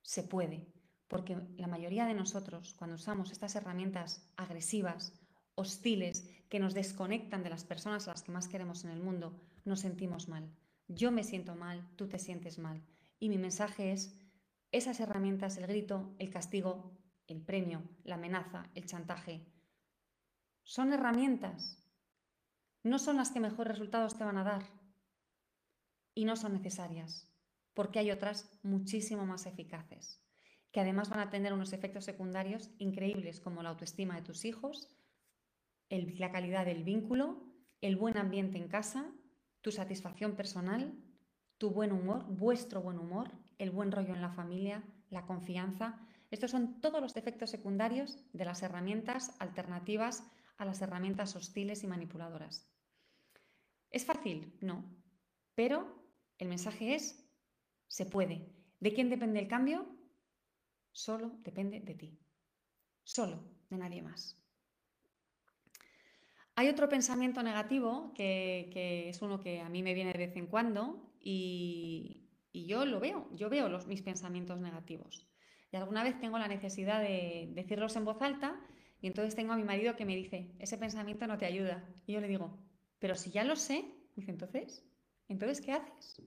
Se puede, porque la mayoría de nosotros, cuando usamos estas herramientas agresivas, hostiles, que nos desconectan de las personas a las que más queremos en el mundo, nos sentimos mal. Yo me siento mal, tú te sientes mal. Y mi mensaje es, esas herramientas, el grito, el castigo, el premio, la amenaza, el chantaje, son herramientas. No son las que mejores resultados te van a dar. Y no son necesarias porque hay otras muchísimo más eficaces, que además van a tener unos efectos secundarios increíbles como la autoestima de tus hijos, la calidad del vínculo, el buen ambiente en casa, tu satisfacción personal, tu buen humor, vuestro buen humor, el buen rollo en la familia, la confianza. Estos son todos los efectos secundarios de las herramientas alternativas a las herramientas hostiles y manipuladoras. ¿Es fácil? No. Pero el mensaje es se puede. ¿De quién depende el cambio? Solo depende de ti. Solo, de nadie más. Hay otro pensamiento negativo que, es uno que a mí me viene de vez en cuando y, yo lo veo, yo veo mis pensamientos negativos. Y alguna vez tengo la necesidad de decirlos en voz alta y entonces tengo a mi marido que me dice, ese pensamiento no te ayuda. Y yo le digo, pero si ya lo sé, dice, entonces, ¿entonces qué haces?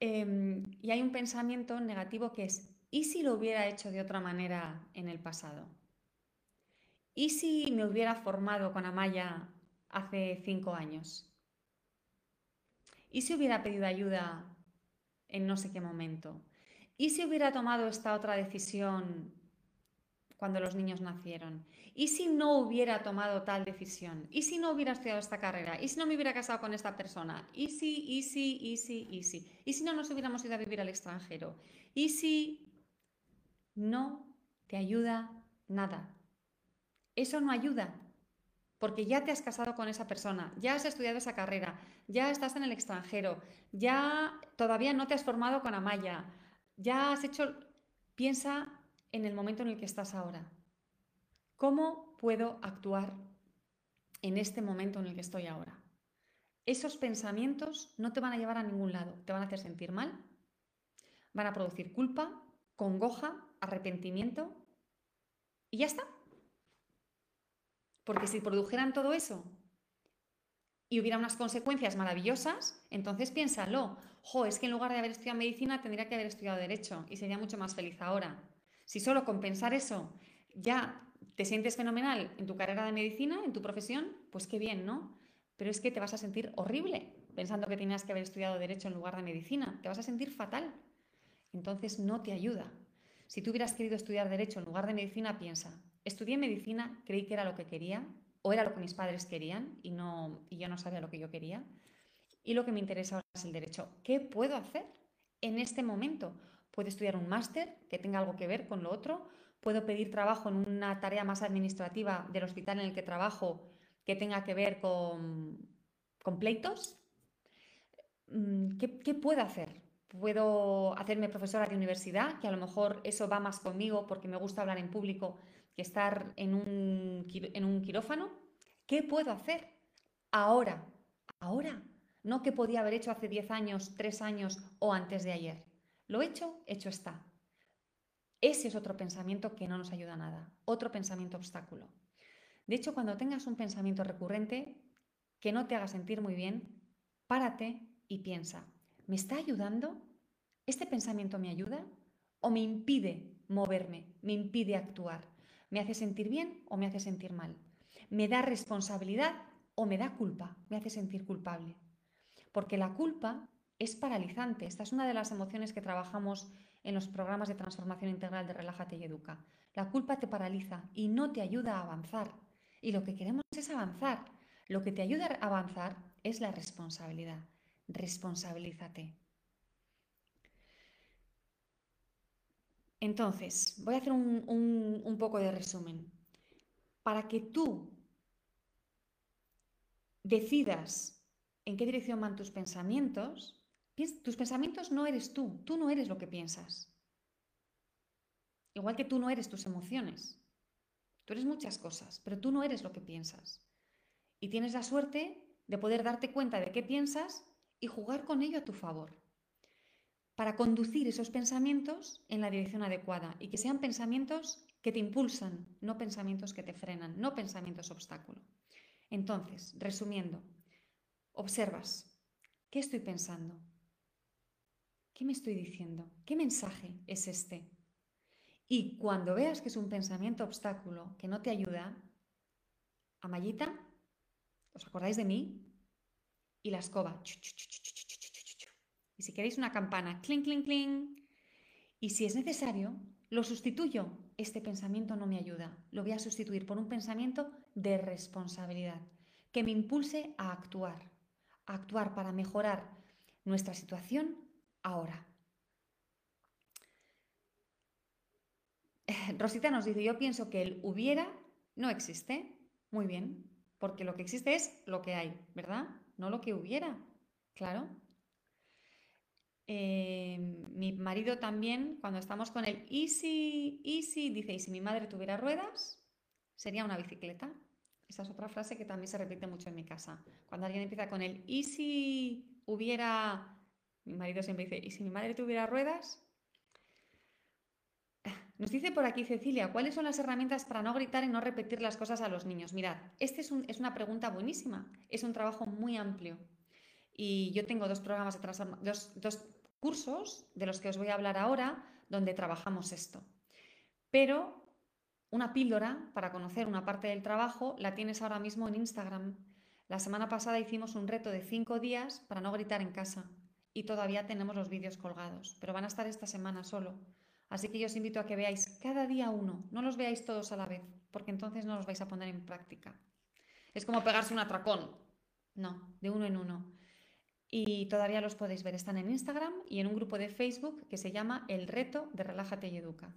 Em, y hay un pensamiento negativo que es, ¿y si lo hubiera hecho de otra manera en el pasado? ¿Y si me hubiera formado con Amaya hace cinco años? ¿Y si hubiera pedido ayuda en no sé qué momento? ¿Y si hubiera tomado esta otra decisión cuando los niños nacieron? ¿Y si no hubiera tomado tal decisión? ¿Y si no hubiera estudiado esta carrera? ¿Y si no me hubiera casado con esta persona? ¿Y si, y si, y si, y si? ¿Y si no nos hubiéramos ido a vivir al extranjero? ¿Y si no te ayuda nada? Eso no ayuda, porque ya te has casado con esa persona, ya has estudiado esa carrera, ya estás en el extranjero, ya todavía no te has formado con Amaya, ya has hecho... Piensa en el momento en el que estás ahora. ¿Cómo puedo actuar en este momento en el que estoy ahora? Esos pensamientos no te van a llevar a ningún lado, te van a hacer sentir mal, van a producir culpa, congoja, arrepentimiento y ya está. Porque si produjeran todo eso y hubiera unas consecuencias maravillosas, entonces piénsalo. Jo, es que en lugar de haber estudiado medicina tendría que haber estudiado derecho y sería mucho más feliz ahora. Si solo con pensar eso ya ¿Te sientes fenomenal en tu carrera de medicina, en tu profesión? Pues qué bien, ¿no? Pero es que te vas a sentir horrible pensando que tenías que haber estudiado derecho en lugar de medicina. Te vas a sentir fatal. Entonces no te ayuda. Si tú hubieras querido estudiar derecho en lugar de medicina, piensa, estudié medicina, creí que era lo que quería, o era lo que mis padres querían y, no, y yo no sabía lo que yo quería. Y lo que me interesa ahora es el derecho. ¿Qué puedo hacer en este momento? Puedo estudiar un máster que tenga algo que ver con lo otro, puedo pedir trabajo en una tarea más administrativa del hospital en el que trabajo que tenga que ver con, pleitos. Mm, ¿Qué, ¿Qué, puedo hacer? Puedo hacerme profesora de universidad, que a lo mejor eso va más conmigo porque me gusta hablar en público que estar en un, en un quirófano. ¿Qué puedo hacer ahora? Ahora. No que podía haber hecho hace 10 años, 3 años o antes de ayer. Lo hecho, hecho está. Ese es otro pensamiento que no nos ayuda a nada, otro pensamiento obstáculo. De hecho, cuando tengas un pensamiento recurrente que no te haga sentir muy bien, párate y piensa, ¿me está ayudando? ¿Este pensamiento me ayuda? ¿O me impide moverme? ¿Me impide actuar? ¿Me hace sentir bien o me hace sentir mal? ¿Me da responsabilidad o me da culpa? ¿Me hace sentir culpable? Porque la culpa es paralizante. Esta es una de las emociones que trabajamos en los programas de transformación integral de Relájate y Educa. La culpa te paraliza y no te ayuda a avanzar. Y lo que queremos es avanzar. Lo que te ayuda a avanzar es la responsabilidad. Responsabilízate. Entonces, voy a hacer un, un poco de resumen. Para que tú decidas en qué dirección van tus pensamientos, tus pensamientos no eres tú, tú no eres lo que piensas. Igual que tú no eres tus emociones. Tú eres muchas cosas, pero tú no eres lo que piensas. Y tienes la suerte de poder darte cuenta de qué piensas y jugar con ello a tu favor. Para conducir esos pensamientos en la dirección adecuada y que sean pensamientos que te impulsan, no pensamientos que te frenan, no pensamientos obstáculo. Entonces, resumiendo, observas, ¿qué estoy pensando? ¿Qué me estoy diciendo? ¿Qué mensaje es este? Y cuando veas que es un pensamiento obstáculo que no te ayuda, Amayita, ¿os acordáis de mí? Y la escoba. Y si queréis una campana, clink, clink, clink. Y si es necesario, lo sustituyo. Este pensamiento no me ayuda. Lo voy a sustituir por un pensamiento de responsabilidad que me impulse a actuar, a actuar para mejorar nuestra situación ahora. Rosita nos dice, yo pienso que el hubiera no existe. Muy bien, porque lo que existe es lo que hay, ¿verdad? No lo que hubiera, claro. Em, mi marido también, cuando estamos con el easy, easy, dice, ¿y si mi madre tuviera ruedas? Sería una bicicleta. Esa es otra frase que también se repite mucho en mi casa. Cuando alguien empieza con el, ¿y si hubiera... Mi marido siempre dice, ¿y si mi madre tuviera ruedas? [laughs] Nos dice por aquí Cecilia, ¿cuáles son las herramientas para no gritar y no repetir las cosas a los niños? Mirad, esta es, es, una pregunta buenísima, es un trabajo muy amplio. Y yo tengo dos programas de dos, dos cursos de los que os voy a hablar ahora, donde trabajamos esto. Pero una píldora para conocer una parte del trabajo la tienes ahora mismo en Instagram. La semana pasada hicimos un reto de cinco días para no gritar en casa y todavía tenemos los vídeos colgados, pero van a estar esta semana solo. Así que yo os invito a que veáis cada día uno, no los veáis todos a la vez, porque entonces no los vais a poner en práctica. Es como pegarse un atracón. No, de uno en uno y todavía los podéis ver. Están en Instagram y en un grupo de Facebook que se llama El Reto de Relájate y Educa.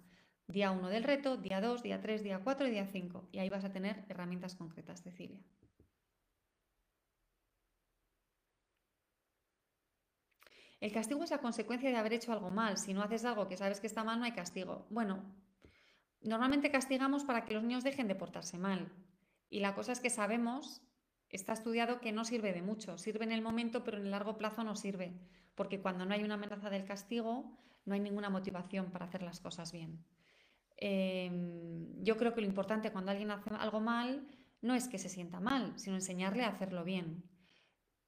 Día 1 del reto, día 2, día 3, día 4 y día 5. Y ahí vas a tener herramientas concretas, Cecilia. El castigo es la consecuencia de haber hecho algo mal. Si no haces algo que sabes que está mal, no hay castigo. Bueno, normalmente castigamos para que los niños dejen de portarse mal. Y la cosa es que sabemos está estudiado que no sirve de mucho. Sirve en el momento, pero en el largo plazo no sirve, porque cuando no hay una amenaza del castigo, no hay ninguna motivación para hacer las cosas bien. Em, yo creo que lo importante cuando alguien hace algo mal no es que se sienta mal, sino enseñarle a hacerlo bien.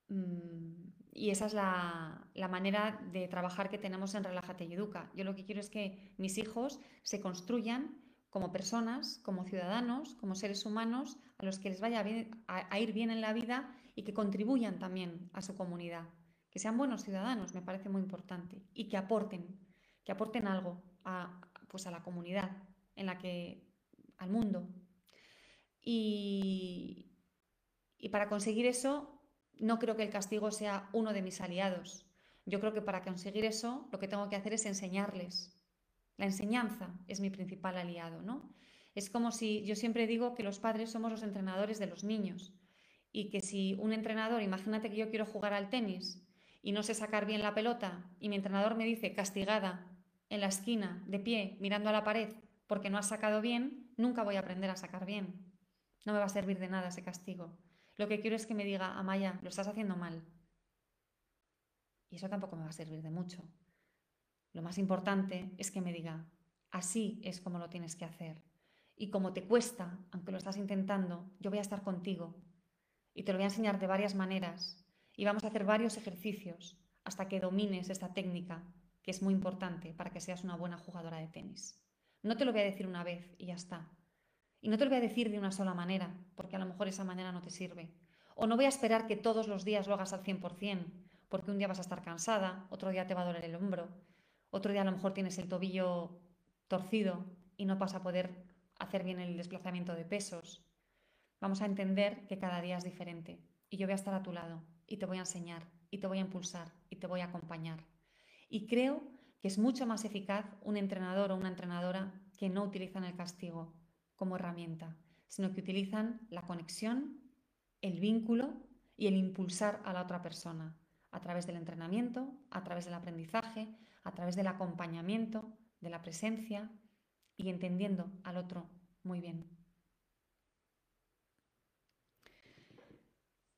Mm, y esa es la, la, manera de trabajar que tenemos en Relájate y Educa. Yo lo que quiero es que mis hijos se construyan como personas, como ciudadanos, como seres humanos, a los que les vaya a, ir bien en la vida y que contribuyan también a su comunidad. Que sean buenos ciudadanos, me parece muy importante, y que aporten, que aporten algo a, pues a la comunidad en la que, al mundo. Y, y para conseguir eso, no creo que el castigo sea uno de mis aliados. Yo creo que para conseguir eso, lo que tengo que hacer es enseñarles, la enseñanza es mi principal aliado, ¿no? Es como si yo siempre digo que los padres somos los entrenadores de los niños y que si un entrenador, imagínate que yo quiero jugar al tenis y no sé sacar bien la pelota y mi entrenador me dice castigada en la esquina, de pie, mirando a la pared, porque no has sacado bien, nunca voy a aprender a sacar bien. No me va a servir de nada ese castigo. Lo que quiero es que me diga, Amaya, lo estás haciendo mal. Y eso tampoco me va a servir de mucho. Lo más importante es que me diga, así es como lo tienes que hacer. Y como te cuesta, aunque lo estás intentando, yo voy a estar contigo. Y te lo voy a enseñar de varias maneras. Y vamos a hacer varios ejercicios hasta que domines esta técnica, que es muy importante para que seas una buena jugadora de tenis. No te lo voy a decir una vez y ya está. Y no te lo voy a decir de una sola manera, porque a lo mejor esa manera no te sirve. O no voy a esperar que todos los días lo hagas al 100%, porque un día vas a estar cansada, otro día te va a doler el hombro, otro día a lo mejor tienes el tobillo torcido y no vas a poder hacer bien el desplazamiento de pesos. Vamos a entender que cada día es diferente y yo voy a estar a tu lado y te voy a enseñar y te voy a impulsar y te voy a acompañar. Y creo que es mucho más eficaz un entrenador o una entrenadora que no utilizan el castigo como herramienta, sino que utilizan la conexión, el vínculo y el impulsar a la otra persona a través del entrenamiento, a través del aprendizaje, a través del acompañamiento, de la presencia y entendiendo al otro muy bien.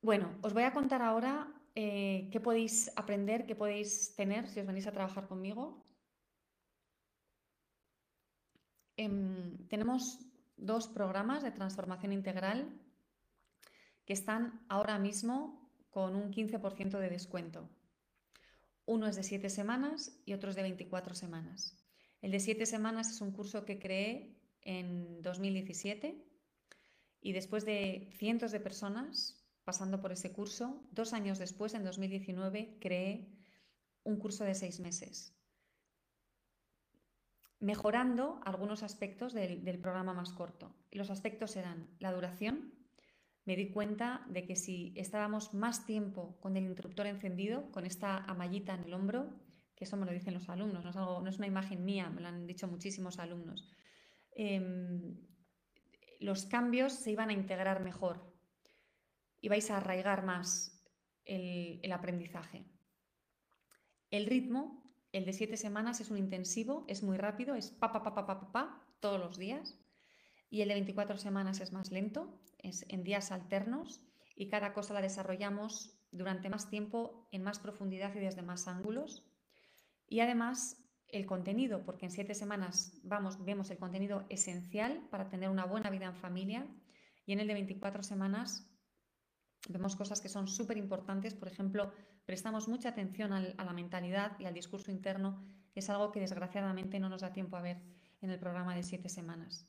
Bueno, os voy a contar ahora eh, qué podéis aprender, qué podéis tener si os venís a trabajar conmigo. Em, tenemos dos programas de transformación integral que están ahora mismo con un 15% de descuento. Uno es de 7 semanas y otro es de 24 semanas. El de 7 semanas es un curso que creé en 2017 y después de cientos de personas pasando por ese curso. Dos años después, en 2019, creé un curso de seis meses, mejorando algunos aspectos del, programa más corto. Los aspectos eran la duración. Me di cuenta de que si estábamos más tiempo con el interruptor encendido, con esta amallita en el hombro, que eso me lo dicen los alumnos, no es, algo, no es una imagen mía, me lo han dicho muchísimos alumnos, em, los cambios se iban a integrar mejor y vais a arraigar más el, aprendizaje. El ritmo, el de siete semanas, es un intensivo, es muy rápido, es pa, pa, pa, pa, pa, pa, todos los días. Y el de 24 semanas es más lento, en días alternos y cada cosa la desarrollamos durante más tiempo, en más profundidad y desde más ángulos. Y además el contenido, porque en siete semanas vamos, vemos el contenido esencial para tener una buena vida en familia y en el de 24 semanas vemos cosas que son súper importantes. Por ejemplo, prestamos mucha atención a la mentalidad y al discurso interno, es algo que desgraciadamente no nos da tiempo a ver en el programa de siete semanas.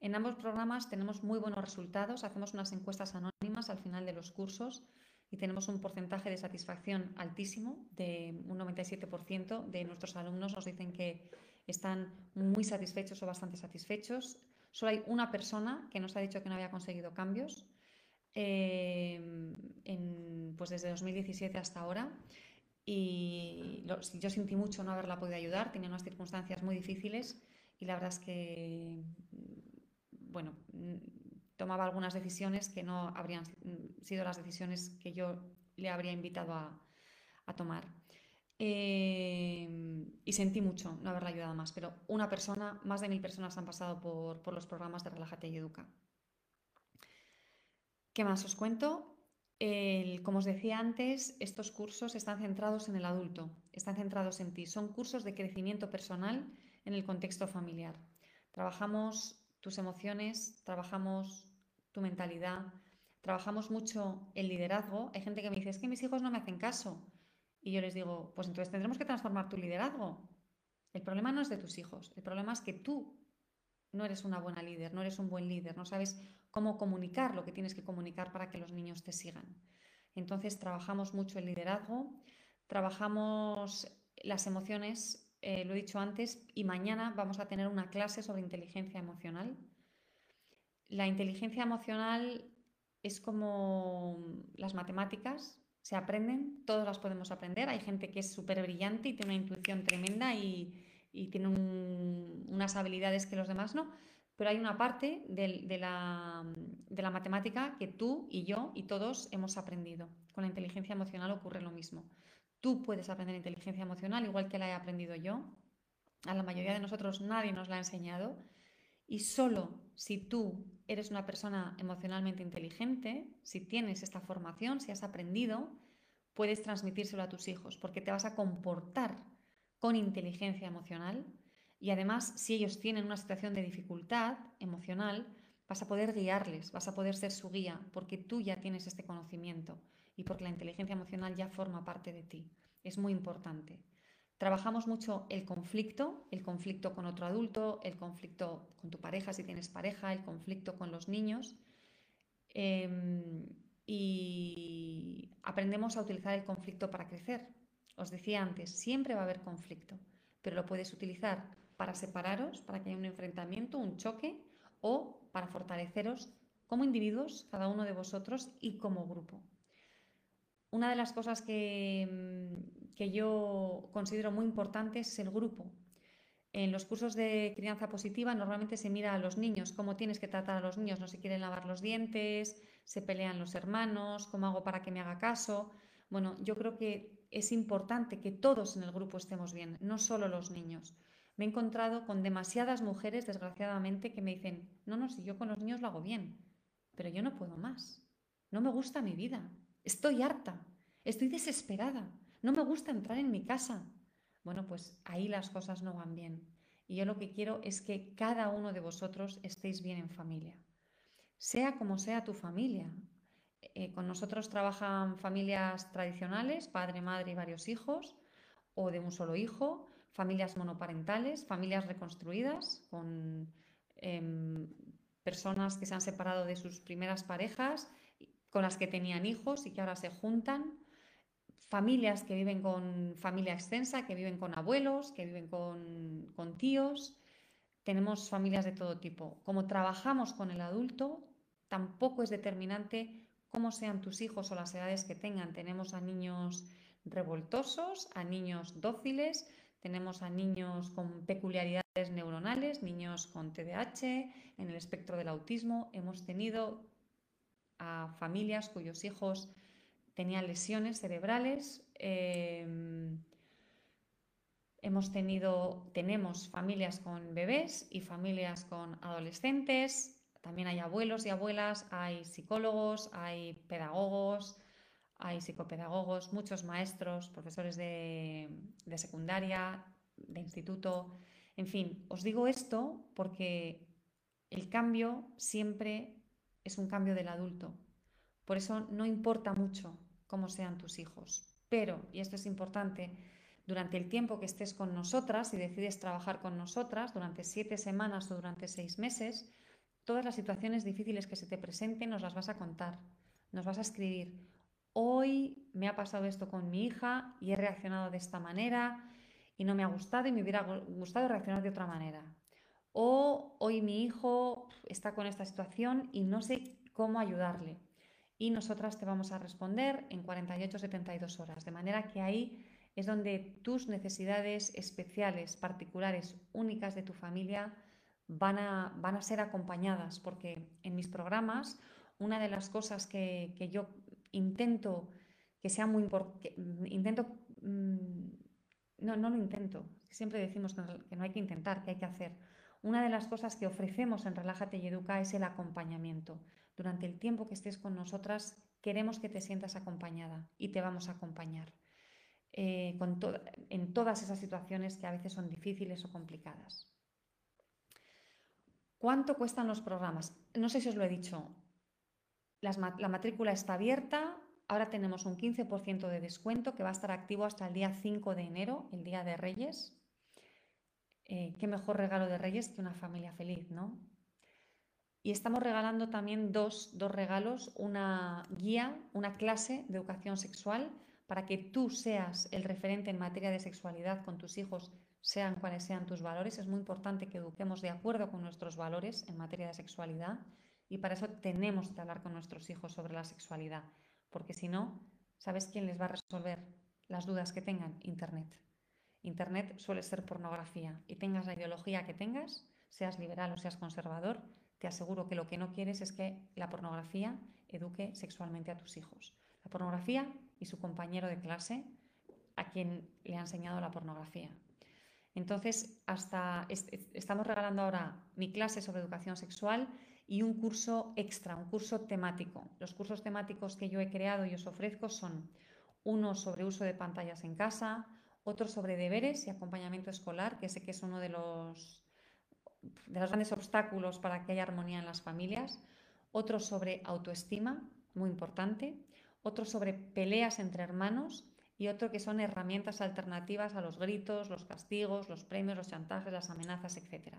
En ambos programas tenemos muy buenos resultados, hacemos unas encuestas anónimas al final de los cursos y tenemos un porcentaje de satisfacción altísimo, de un 97% de nuestros alumnos nos dicen que están muy satisfechos o bastante satisfechos. Solo hay una persona que nos ha dicho que no había conseguido cambios, Em, en, pues desde 2017 hasta ahora. Y yo sentí mucho no haberla podido ayudar, tenía unas circunstancias muy difíciles y la verdad es que, bueno, tomaba algunas decisiones que no habrían sido las decisiones que yo le habría invitado a, tomar. Em, y sentí mucho no haberla ayudado más, pero una persona, más de mil personas han pasado por los programas de Relájate y Educa. ¿Qué más os cuento? como os decía antes, estos cursos están centrados en el adulto, están centrados en ti. Son cursos de crecimiento personal en el contexto familiar. Trabajamos tus emociones, trabajamos tu mentalidad, trabajamos mucho el liderazgo. Hay gente que me dice, es que mis hijos no me hacen caso. Y yo les digo, pues entonces tendremos que transformar tu liderazgo. El problema no es de tus hijos, el problema es que tú no eres una buena líder, no eres un buen líder, no sabes cómo comunicar lo que tienes que comunicar para que los niños te sigan. Entonces trabajamos mucho el liderazgo, trabajamos las emociones, eh, lo he dicho antes, y mañana vamos a tener una clase sobre inteligencia emocional. La inteligencia emocional es como las matemáticas, se aprenden, todos las podemos aprender. Hay gente que es súper brillante y tiene una intuición tremenda y, tiene unas habilidades que los demás no, pero hay una parte de, la, matemática que tú y yo y todos hemos aprendido. Con la inteligencia emocional ocurre lo mismo. Tú puedes aprender inteligencia emocional igual que la he aprendido yo. A la mayoría de nosotros nadie nos la ha enseñado. Y solo si tú eres una persona emocionalmente inteligente, si tienes esta formación, si has aprendido, puedes transmitírselo a tus hijos, porque te vas a comportar con inteligencia emocional y además, si ellos tienen una situación de dificultad emocional, vas a poder guiarles, vas a poder ser su guía, porque tú ya tienes este conocimiento y porque la inteligencia emocional ya forma parte de ti. Es muy importante. Trabajamos mucho el conflicto, el conflicto con otro adulto, el conflicto con tu pareja si tienes pareja, el conflicto con los niños. Em, y aprendemos a utilizar el conflicto para crecer. Os decía antes, siempre va a haber conflicto, pero lo puedes utilizar para separaros, para que haya un enfrentamiento, un choque, o para fortaleceros como individuos, cada uno de vosotros, y como grupo. Una de las cosas que, mm, que yo considero muy importantes es el grupo. En los cursos de crianza positiva normalmente se mira a los niños, cómo tienes que tratar a los niños, no se quieren lavar los dientes, se pelean los hermanos, cómo hago para que me haga caso. Bueno, yo creo que es importante que todos en el grupo estemos bien, no solo los niños. Me he encontrado con demasiadas mujeres, desgraciadamente, que me dicen, no, no, si yo con los niños lo hago bien, pero yo no puedo más. No me gusta mi vida. Estoy harta. Estoy desesperada. No me gusta entrar en mi casa. Bueno, pues ahí las cosas no van bien. Y yo lo que quiero es que cada uno de vosotros estéis bien en familia. Sea como sea tu familia, eh, con nosotros trabajan familias tradicionales, padre, madre y varios hijos, o de un solo hijo, familias monoparentales, familias reconstruidas, con em, personas que se han separado de sus primeras parejas, con las que tenían hijos y que ahora se juntan, familias que viven con familia extensa, que viven con abuelos, que viven con, tíos. Tenemos familias de todo tipo. Como trabajamos con el adulto, tampoco es determinante cómo sean tus hijos o las edades que tengan. Tenemos a niños revoltosos, a niños dóciles, tenemos a niños con peculiaridades neuronales, niños con TDAH, en el espectro del autismo. Hemos tenido a familias cuyos hijos tenían lesiones cerebrales. Em, hemos tenido, tenemos familias con bebés y familias con adolescentes. También hay abuelos y abuelas, hay psicólogos, hay pedagogos, hay psicopedagogos, muchos maestros, profesores de, secundaria, de instituto. En fin, os digo esto porque el cambio siempre es un cambio del adulto. Por eso no importa mucho cómo sean tus hijos. Pero, y esto es importante, durante el tiempo que estés con nosotras y decides trabajar con nosotras, durante siete semanas o durante seis meses, Todas las situaciones difíciles que se te presenten nos las vas a contar, nos vas a escribir. Hoy me ha pasado esto con mi hija y he reaccionado de esta manera y no me ha gustado y me hubiera gustado reaccionar de otra manera. O hoy mi hijo está con esta situación y no sé cómo ayudarle. Y nosotras te vamos a responder en 48-72 horas. De manera que ahí es donde tus necesidades especiales, particulares, únicas de tu familia, van a, van a ser acompañadas, porque en mis programas una de las cosas que, yo intento que sea muy importante, intento, mm, no, no lo intento, siempre decimos que no hay que intentar, que hay que hacer. Una de las cosas que ofrecemos en Relájate y Educa es el acompañamiento. Durante el tiempo que estés con nosotras, queremos que te sientas acompañada y te vamos a acompañar eh, en todas esas situaciones que a veces son difíciles o complicadas. ¿Cuánto cuestan los programas? No sé si os lo he dicho. la matrícula está abierta. Ahora tenemos un 15% de descuento que va a estar activo hasta el día 5 de enero, el día de Reyes. Eh, qué mejor regalo de Reyes que una familia feliz, ¿no? Y estamos regalando también dos, dos regalos, una guía, una clase de educación sexual para que tú seas el referente en materia de sexualidad con tus hijos sean cuales sean tus valores. Es muy importante que eduquemos de acuerdo con nuestros valores en materia de sexualidad y para eso tenemos que hablar con nuestros hijos sobre la sexualidad, porque si no, ¿sabes quién les va a resolver las dudas que tengan? Internet. Internet suele ser pornografía y tengas la ideología que tengas, seas liberal o seas conservador, te aseguro que lo que no quieres es que la pornografía eduque sexualmente a tus hijos. La pornografía y su compañero de clase a quien le ha enseñado la pornografía. Entonces, hasta estamos regalando ahora mi clase sobre educación sexual y un curso extra, un curso temático. Los cursos temáticos que yo he creado y os ofrezco son uno sobre uso de pantallas en casa, otro sobre deberes y acompañamiento escolar, que sé que es uno de los, de los grandes obstáculos para que haya armonía en las familias, otro sobre autoestima, muy importante, otro sobre peleas entre hermanos y otro que son herramientas alternativas a los gritos, los castigos, los premios, los chantajes, las amenazas, etc.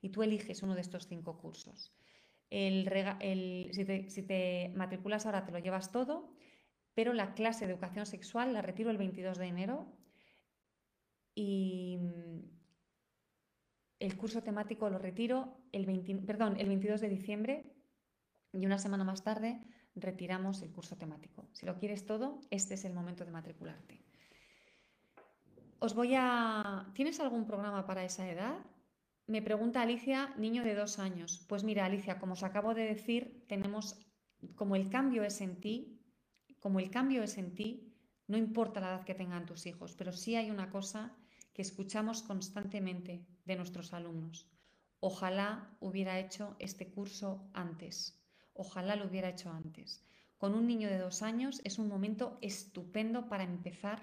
Y tú eliges uno de estos cinco cursos. El, si, te, matriculas ahora te lo llevas todo. pero la clase de educación sexual la retiro el 22 de enero y mm, el curso temático lo retiro el, perdón, el 22 de diciembre y una semana más tarde retiramos el curso temático. Si lo quieres todo, este es el momento de matricularte. Os voy a... ¿Tienes algún programa para esa edad? Me pregunta Alicia, niño de dos años. Pues mira, Alicia, como os acabo de decir, tenemos, como el cambio es en ti, como el cambio es en ti, no importa la edad que tengan tus hijos, pero sí hay una cosa que escuchamos constantemente de nuestros alumnos. Ojalá hubiera hecho este curso antes. Ojalá lo hubiera hecho antes. Con un niño de dos años es un momento estupendo para empezar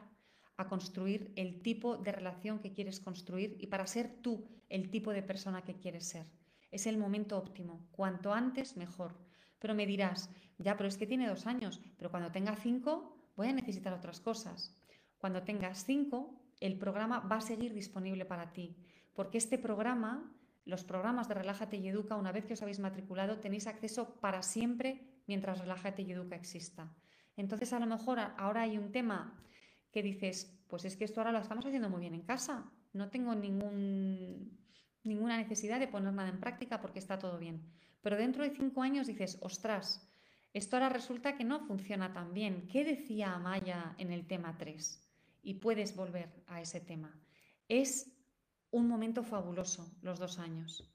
a construir el tipo de relación que quieres construir y para ser tú el tipo de persona que quieres ser. Es el momento óptimo. Cuanto antes, mejor. Pero me dirás, ya, pero es que tiene dos años, pero cuando tenga cinco voy a necesitar otras cosas. Cuando tengas cinco, el programa va a seguir disponible para ti, porque este programa, los programas de Relájate y Educa, una vez que os habéis matriculado, tenéis acceso para siempre mientras Relájate y Educa exista. Entonces, a lo mejor ahora hay un tema que dices, pues es que esto ahora lo estamos haciendo muy bien en casa, no tengo ninguna necesidad de poner nada en práctica porque está todo bien. Pero dentro de cinco años dices, ostras, esto ahora resulta que no funciona tan bien. ¿Qué decía Amaya en el tema 3? Y puedes volver a ese tema. Es un momento fabuloso los dos años.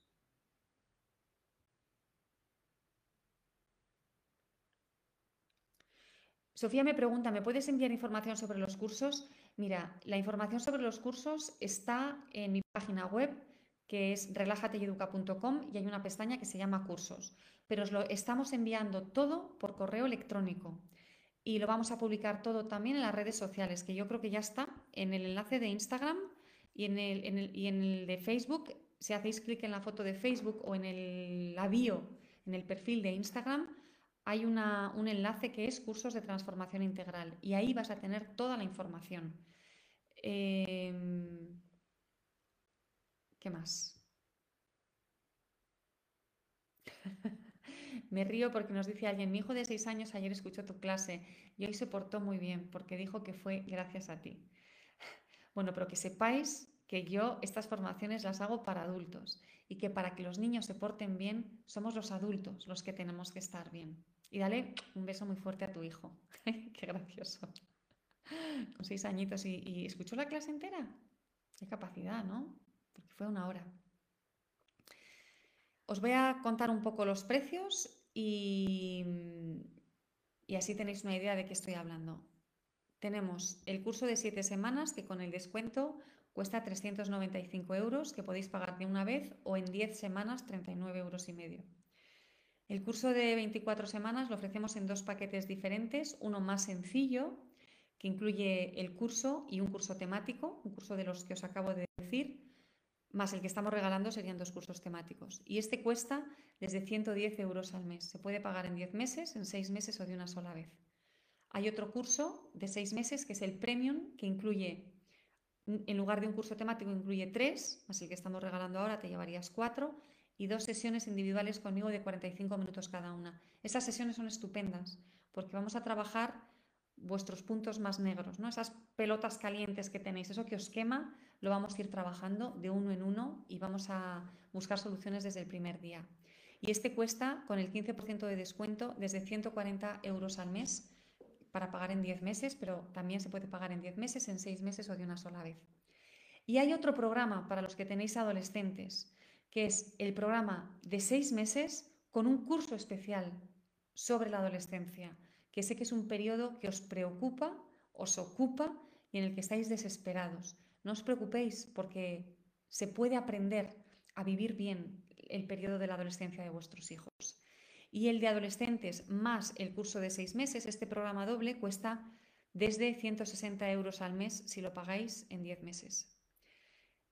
Sofía me pregunta, ¿me puedes enviar información sobre los cursos? Mira, la información sobre los cursos está en mi página web, que es relajateyeduca.com y hay una pestaña que se llama cursos. Pero os lo estamos enviando todo por correo electrónico y lo vamos a publicar todo también en las redes sociales, que yo creo que ya está en el enlace de Instagram y en el, y en el de Facebook. Si hacéis clic en la foto de Facebook o en el la en el perfil de Instagram, hay un enlace que es cursos de transformación integral y ahí vas a tener toda la información. Em, ¿Qué más? Me río porque nos dice alguien, mi hijo de seis años ayer escuchó tu clase y hoy se portó muy bien porque dijo que fue gracias a ti. [laughs] Bueno, pero que sepáis que yo estas formaciones las hago para adultos y que para que los niños se porten bien somos los adultos los que tenemos que estar bien. Y dale un beso muy fuerte a tu hijo. [laughs] Qué gracioso. [laughs] Con seis añitos y, escuchó la clase entera. Qué capacidad, ¿no? Porque fue una hora. Os voy a contar un poco los precios y, y así tenéis una idea de qué estoy hablando. Tenemos el curso de siete semanas que con el descuento cuesta 395 euros que podéis pagar de una vez o en 10 semanas 39 euros y medio. El curso de 24 semanas lo ofrecemos en dos paquetes diferentes, uno más sencillo, que incluye el curso y un curso temático, un curso de los que os acabo de decir, más el que estamos regalando serían dos cursos temáticos. Y este cuesta desde 110 euros al mes. Se puede pagar en 10 meses, en 6 meses o de una sola vez. Hay otro curso de 6 meses que es el Premium, que incluye, en lugar de un curso temático, incluye 3, más el que estamos regalando ahora te llevarías 4 y dos sesiones individuales conmigo de 45 minutos cada una. Esas sesiones son estupendas porque vamos a trabajar vuestros puntos más negros, ¿no? Esas pelotas calientes que tenéis, eso que os quema, lo vamos a ir trabajando de uno en uno y vamos a buscar soluciones desde el primer día. Y este cuesta con el 15% de descuento desde 140 euros al mes para pagar en 10 meses, pero también se puede pagar en 10 meses, en 6 meses o de una sola vez. Y hay otro programa para los que tenéis adolescentes que es el programa de seis meses con un curso especial sobre la adolescencia, que sé que es un periodo que os preocupa, os ocupa y en el que estáis desesperados. No os preocupéis porque se puede aprender a vivir bien el periodo de la adolescencia de vuestros hijos. Y el de adolescentes más el curso de seis meses, este programa doble, cuesta desde 160 euros al mes si lo pagáis en 10 meses.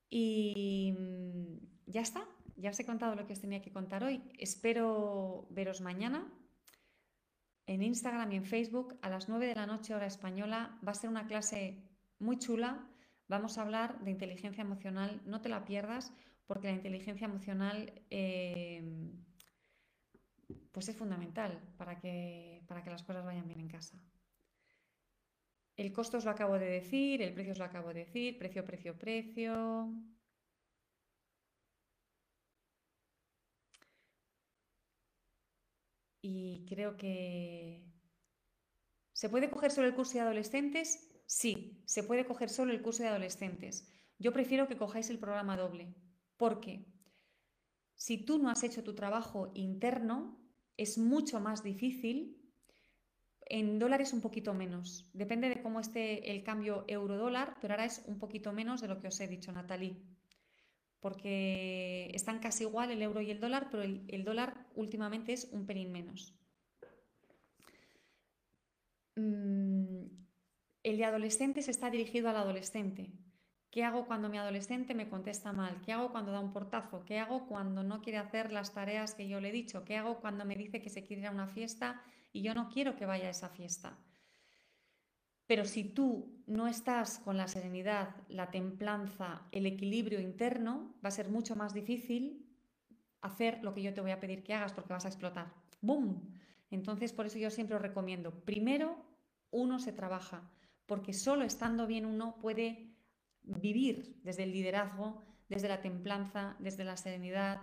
Y mm, ya está, ya os he contado lo que os tenía que contar hoy. Espero veros mañana en Instagram y en Facebook a las 9 de la noche hora española. Va a ser una clase muy chula. Vamos a hablar de inteligencia emocional. No te la pierdas porque la inteligencia emocional eh, pues es fundamental para que, para que las cosas vayan bien en casa. El costo os lo acabo de decir, el precio os lo acabo de decir, precio, precio, precio. Y creo que... ¿Se puede coger solo el curso de adolescentes? Sí, se puede coger solo el curso de adolescentes. Yo prefiero que cojáis el programa doble. porque Si tú no has hecho tu trabajo interno, es mucho más difícil en dólares un poquito menos. Depende de cómo esté el cambio euro-dólar, pero ahora es un poquito menos de lo que os he dicho, Natalie. Porque están casi igual el euro y el dólar, pero el, dólar últimamente es un pelín menos. Mm, el de adolescentes está dirigido al adolescente. ¿Qué hago cuando mi adolescente me contesta mal? ¿Qué hago cuando da un portazo? ¿Qué hago cuando no quiere hacer las tareas que yo le he dicho? ¿Qué hago cuando me dice que se quiere ir a una fiesta y yo no quiero que vaya a esa fiesta. Pero si tú no estás con la serenidad, la templanza, el equilibrio interno, va a ser mucho más difícil hacer lo que yo te voy a pedir que hagas porque vas a explotar. ¡Bum! Entonces, por eso yo siempre os recomiendo, primero uno se trabaja, porque solo estando bien uno puede vivir desde el liderazgo, desde la templanza, desde la serenidad,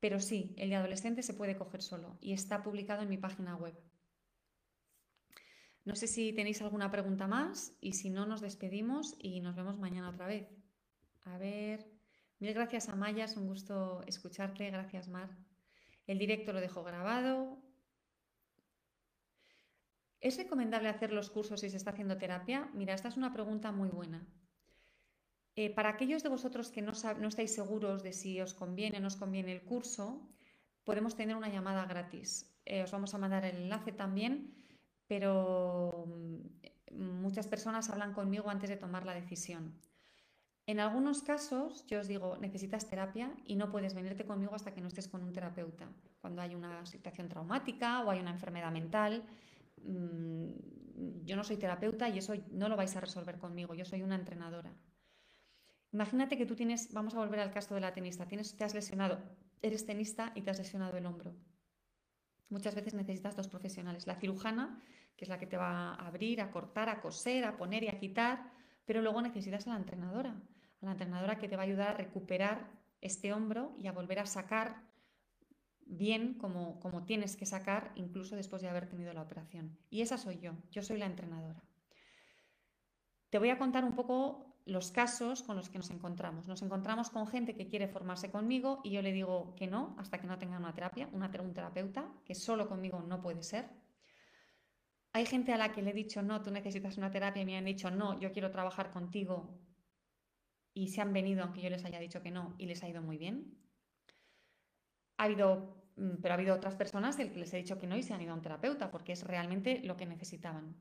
pero sí, el de adolescente se puede coger solo y está publicado en mi página web. No sé si tenéis alguna pregunta más y si no nos despedimos y nos vemos mañana otra vez. A ver, mil gracias a Maya, es un gusto escucharte, gracias Mar. El directo lo dejo grabado. ¿Es recomendable hacer los cursos si se está haciendo terapia? Mira, esta es una pregunta muy buena. Eh, para aquellos de vosotros que no, estáis seguros de si os conviene o no os conviene el curso, podemos tener una llamada gratis. Eh, os vamos a mandar el enlace también, pero mm, muchas personas hablan conmigo antes de tomar la decisión. En algunos casos, yo os digo, necesitas terapia y no puedes venirte conmigo hasta que no estés con un terapeuta. Cuando hay una situación traumática o hay una enfermedad mental, mm, yo no soy terapeuta y eso no lo vais a resolver conmigo, yo soy una entrenadora. Imagínate que tú tienes, vamos a volver al caso de la tenista, tienes, te has lesionado, eres tenista y te has lesionado el hombro. Muchas veces necesitas dos profesionales, la cirujana, que es la que te va a abrir, a cortar, a coser, a poner y a quitar, pero luego necesitas a la entrenadora, a la entrenadora que te va a ayudar a recuperar este hombro y a volver a sacar bien como, como tienes que sacar incluso después de haber tenido la operación. Y esa soy yo, yo soy la entrenadora. Te voy a contar un poco los casos con los que nos encontramos. Nos encontramos con gente que quiere formarse conmigo y yo le digo que no hasta que no tenga una terapia, una, un terapeuta, que solo conmigo no puede ser. Hay gente a la que le he dicho no, tú necesitas una terapia y me han dicho no, yo quiero trabajar contigo y se han venido aunque yo les haya dicho que no y les ha ido muy bien. Ha habido, mm, pero ha habido otras personas del que les he dicho que no y se han ido a un terapeuta porque es realmente lo que necesitaban.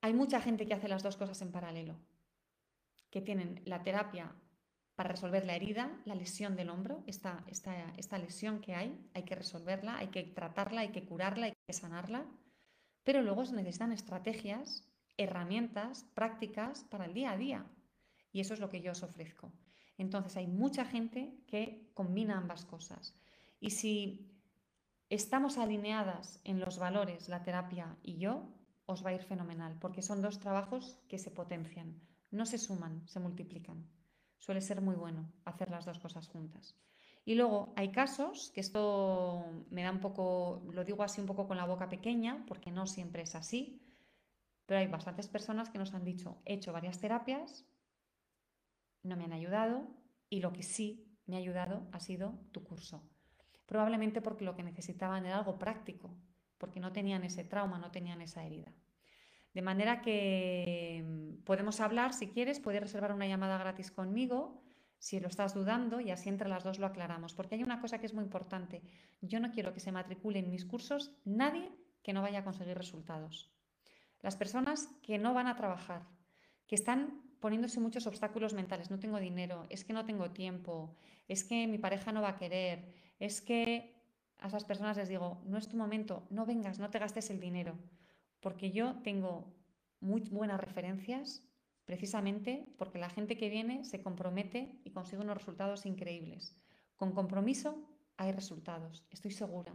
Hay mucha gente que hace las dos cosas en paralelo que tienen la terapia para resolver la herida, la lesión del hombro, esta, esta, esta lesión que hay, hay que resolverla, hay que tratarla, hay que curarla, hay que sanarla, pero luego se necesitan estrategias, herramientas, prácticas para el día a día. Y eso es lo que yo os ofrezco. Entonces hay mucha gente que combina ambas cosas. Y si estamos alineadas en los valores, la terapia y yo, os va a ir fenomenal, porque son dos trabajos que se potencian. No se suman, se multiplican. Suele ser muy bueno hacer las dos cosas juntas. Y luego hay casos, que esto me da un poco, lo digo así un poco con la boca pequeña, porque no siempre es así, pero hay bastantes personas que nos han dicho, he hecho varias terapias, no me han ayudado y lo que sí me ha ayudado ha sido tu curso. Probablemente porque lo que necesitaban era algo práctico, porque no tenían ese trauma, no tenían esa herida. De manera que mm, podemos hablar, si quieres, puedes reservar una llamada gratis conmigo, si lo estás dudando, y así entre las dos lo aclaramos. Porque hay una cosa que es muy importante. Yo no quiero que se matricule en mis cursos nadie que no vaya a conseguir resultados. Las personas que no van a trabajar, que están poniéndose muchos obstáculos mentales. No tengo dinero, es que no tengo tiempo, es que mi pareja no va a querer, es que a esas personas les digo, no es tu momento, no vengas, no te gastes el dinero porque yo tengo muy buenas referencias precisamente porque la gente que viene se compromete y consigue unos resultados increíbles. Con compromiso hay resultados, estoy segura.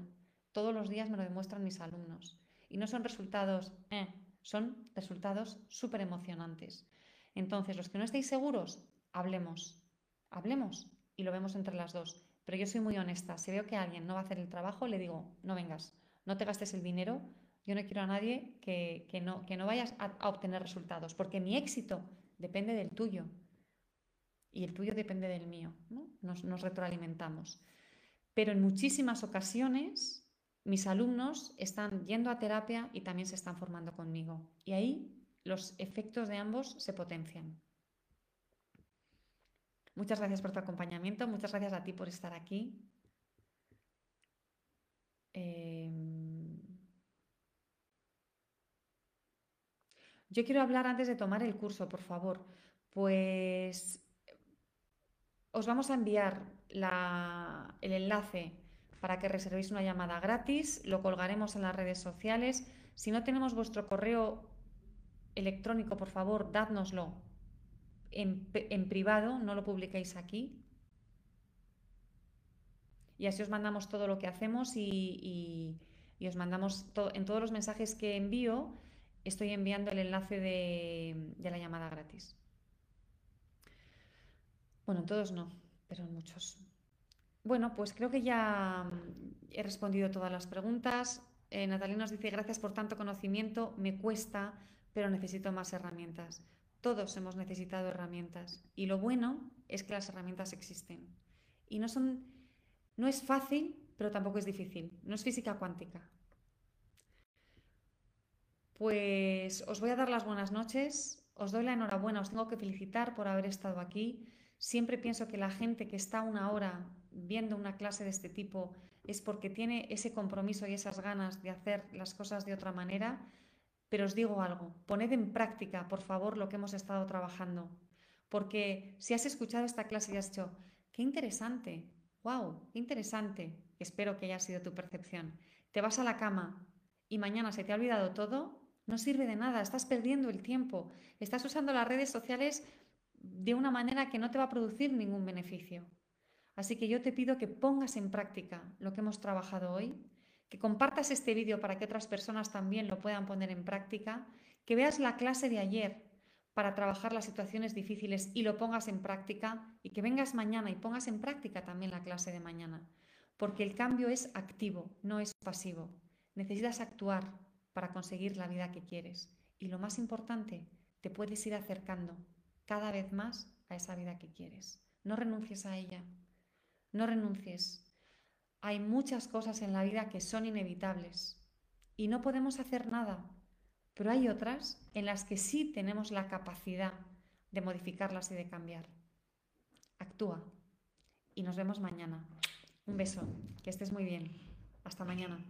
Todos los días me lo demuestran mis alumnos. Y no son resultados, eh, Son resultados súper emocionantes. Entonces, los que no estéis seguros, hablemos, hablemos y lo vemos entre las dos. Pero yo soy muy honesta. Si veo que alguien no va a hacer el trabajo, le digo, no vengas, no te gastes el dinero. Yo no quiero a nadie que, no, que no vayas a, obtener resultados, porque mi éxito depende del tuyo y el tuyo depende del mío. Nos, retroalimentamos. Pero en muchísimas ocasiones mis alumnos están yendo a terapia y también se están formando conmigo. Y ahí los efectos de ambos se potencian. Muchas gracias por tu acompañamiento, muchas gracias a ti por estar aquí. Em, yo quiero hablar antes de tomar el curso, por favor. Pues os vamos a enviar el enlace para que reservéis una llamada gratis, lo colgaremos en las redes sociales. Si no tenemos vuestro correo electrónico, por favor, dádnoslo en, privado, no lo publiquéis aquí. Y así os mandamos todo lo que hacemos y, os mandamos en todos los mensajes que envío, estoy enviando el enlace de, la llamada gratis. Bueno, en todos no, pero muchos. Bueno, pues creo que ya he respondido todas las preguntas. Eh, Natalia nos dice, gracias por tanto conocimiento, me cuesta, pero necesito más herramientas. Todos hemos necesitado herramientas y lo bueno es que las herramientas existen. Y no son no es fácil, pero tampoco es difícil. No es física cuántica. Pues os voy a dar las buenas noches, os doy la enhorabuena, os tengo que felicitar por haber estado aquí. Siempre pienso que la gente que está una hora viendo una clase de este tipo es porque tiene ese compromiso y esas ganas de hacer las cosas de otra manera pero os digo algo, poned en práctica, por favor, lo que hemos estado trabajando. Porque si has escuchado esta clase y has dicho, qué interesante, wow, qué interesante, espero que haya sido tu percepción, te vas a la cama y mañana se te ha olvidado todo, no sirve de nada, estás perdiendo el tiempo, estás usando las redes sociales de una manera que no te va a producir ningún beneficio. Así que yo te pido que pongas en práctica lo que hemos trabajado hoy que compartas este vídeo para que otras personas también lo puedan poner en práctica, que veas la clase de ayer para trabajar las situaciones difíciles y lo pongas en práctica y que vengas mañana y pongas en práctica también la clase de mañana, porque el cambio es activo, no es pasivo. Necesitas actuar para conseguir la vida que quieres y lo más importante, te puedes ir acercando cada vez más a esa vida que quieres. No renuncies a ella, no renuncies, hay muchas cosas en la vida que son inevitables y no podemos hacer nada, pero hay otras en las que sí tenemos la capacidad de modificarlas y de cambiar. Actúa y nos vemos mañana. Un beso, que estés muy bien. Hasta mañana.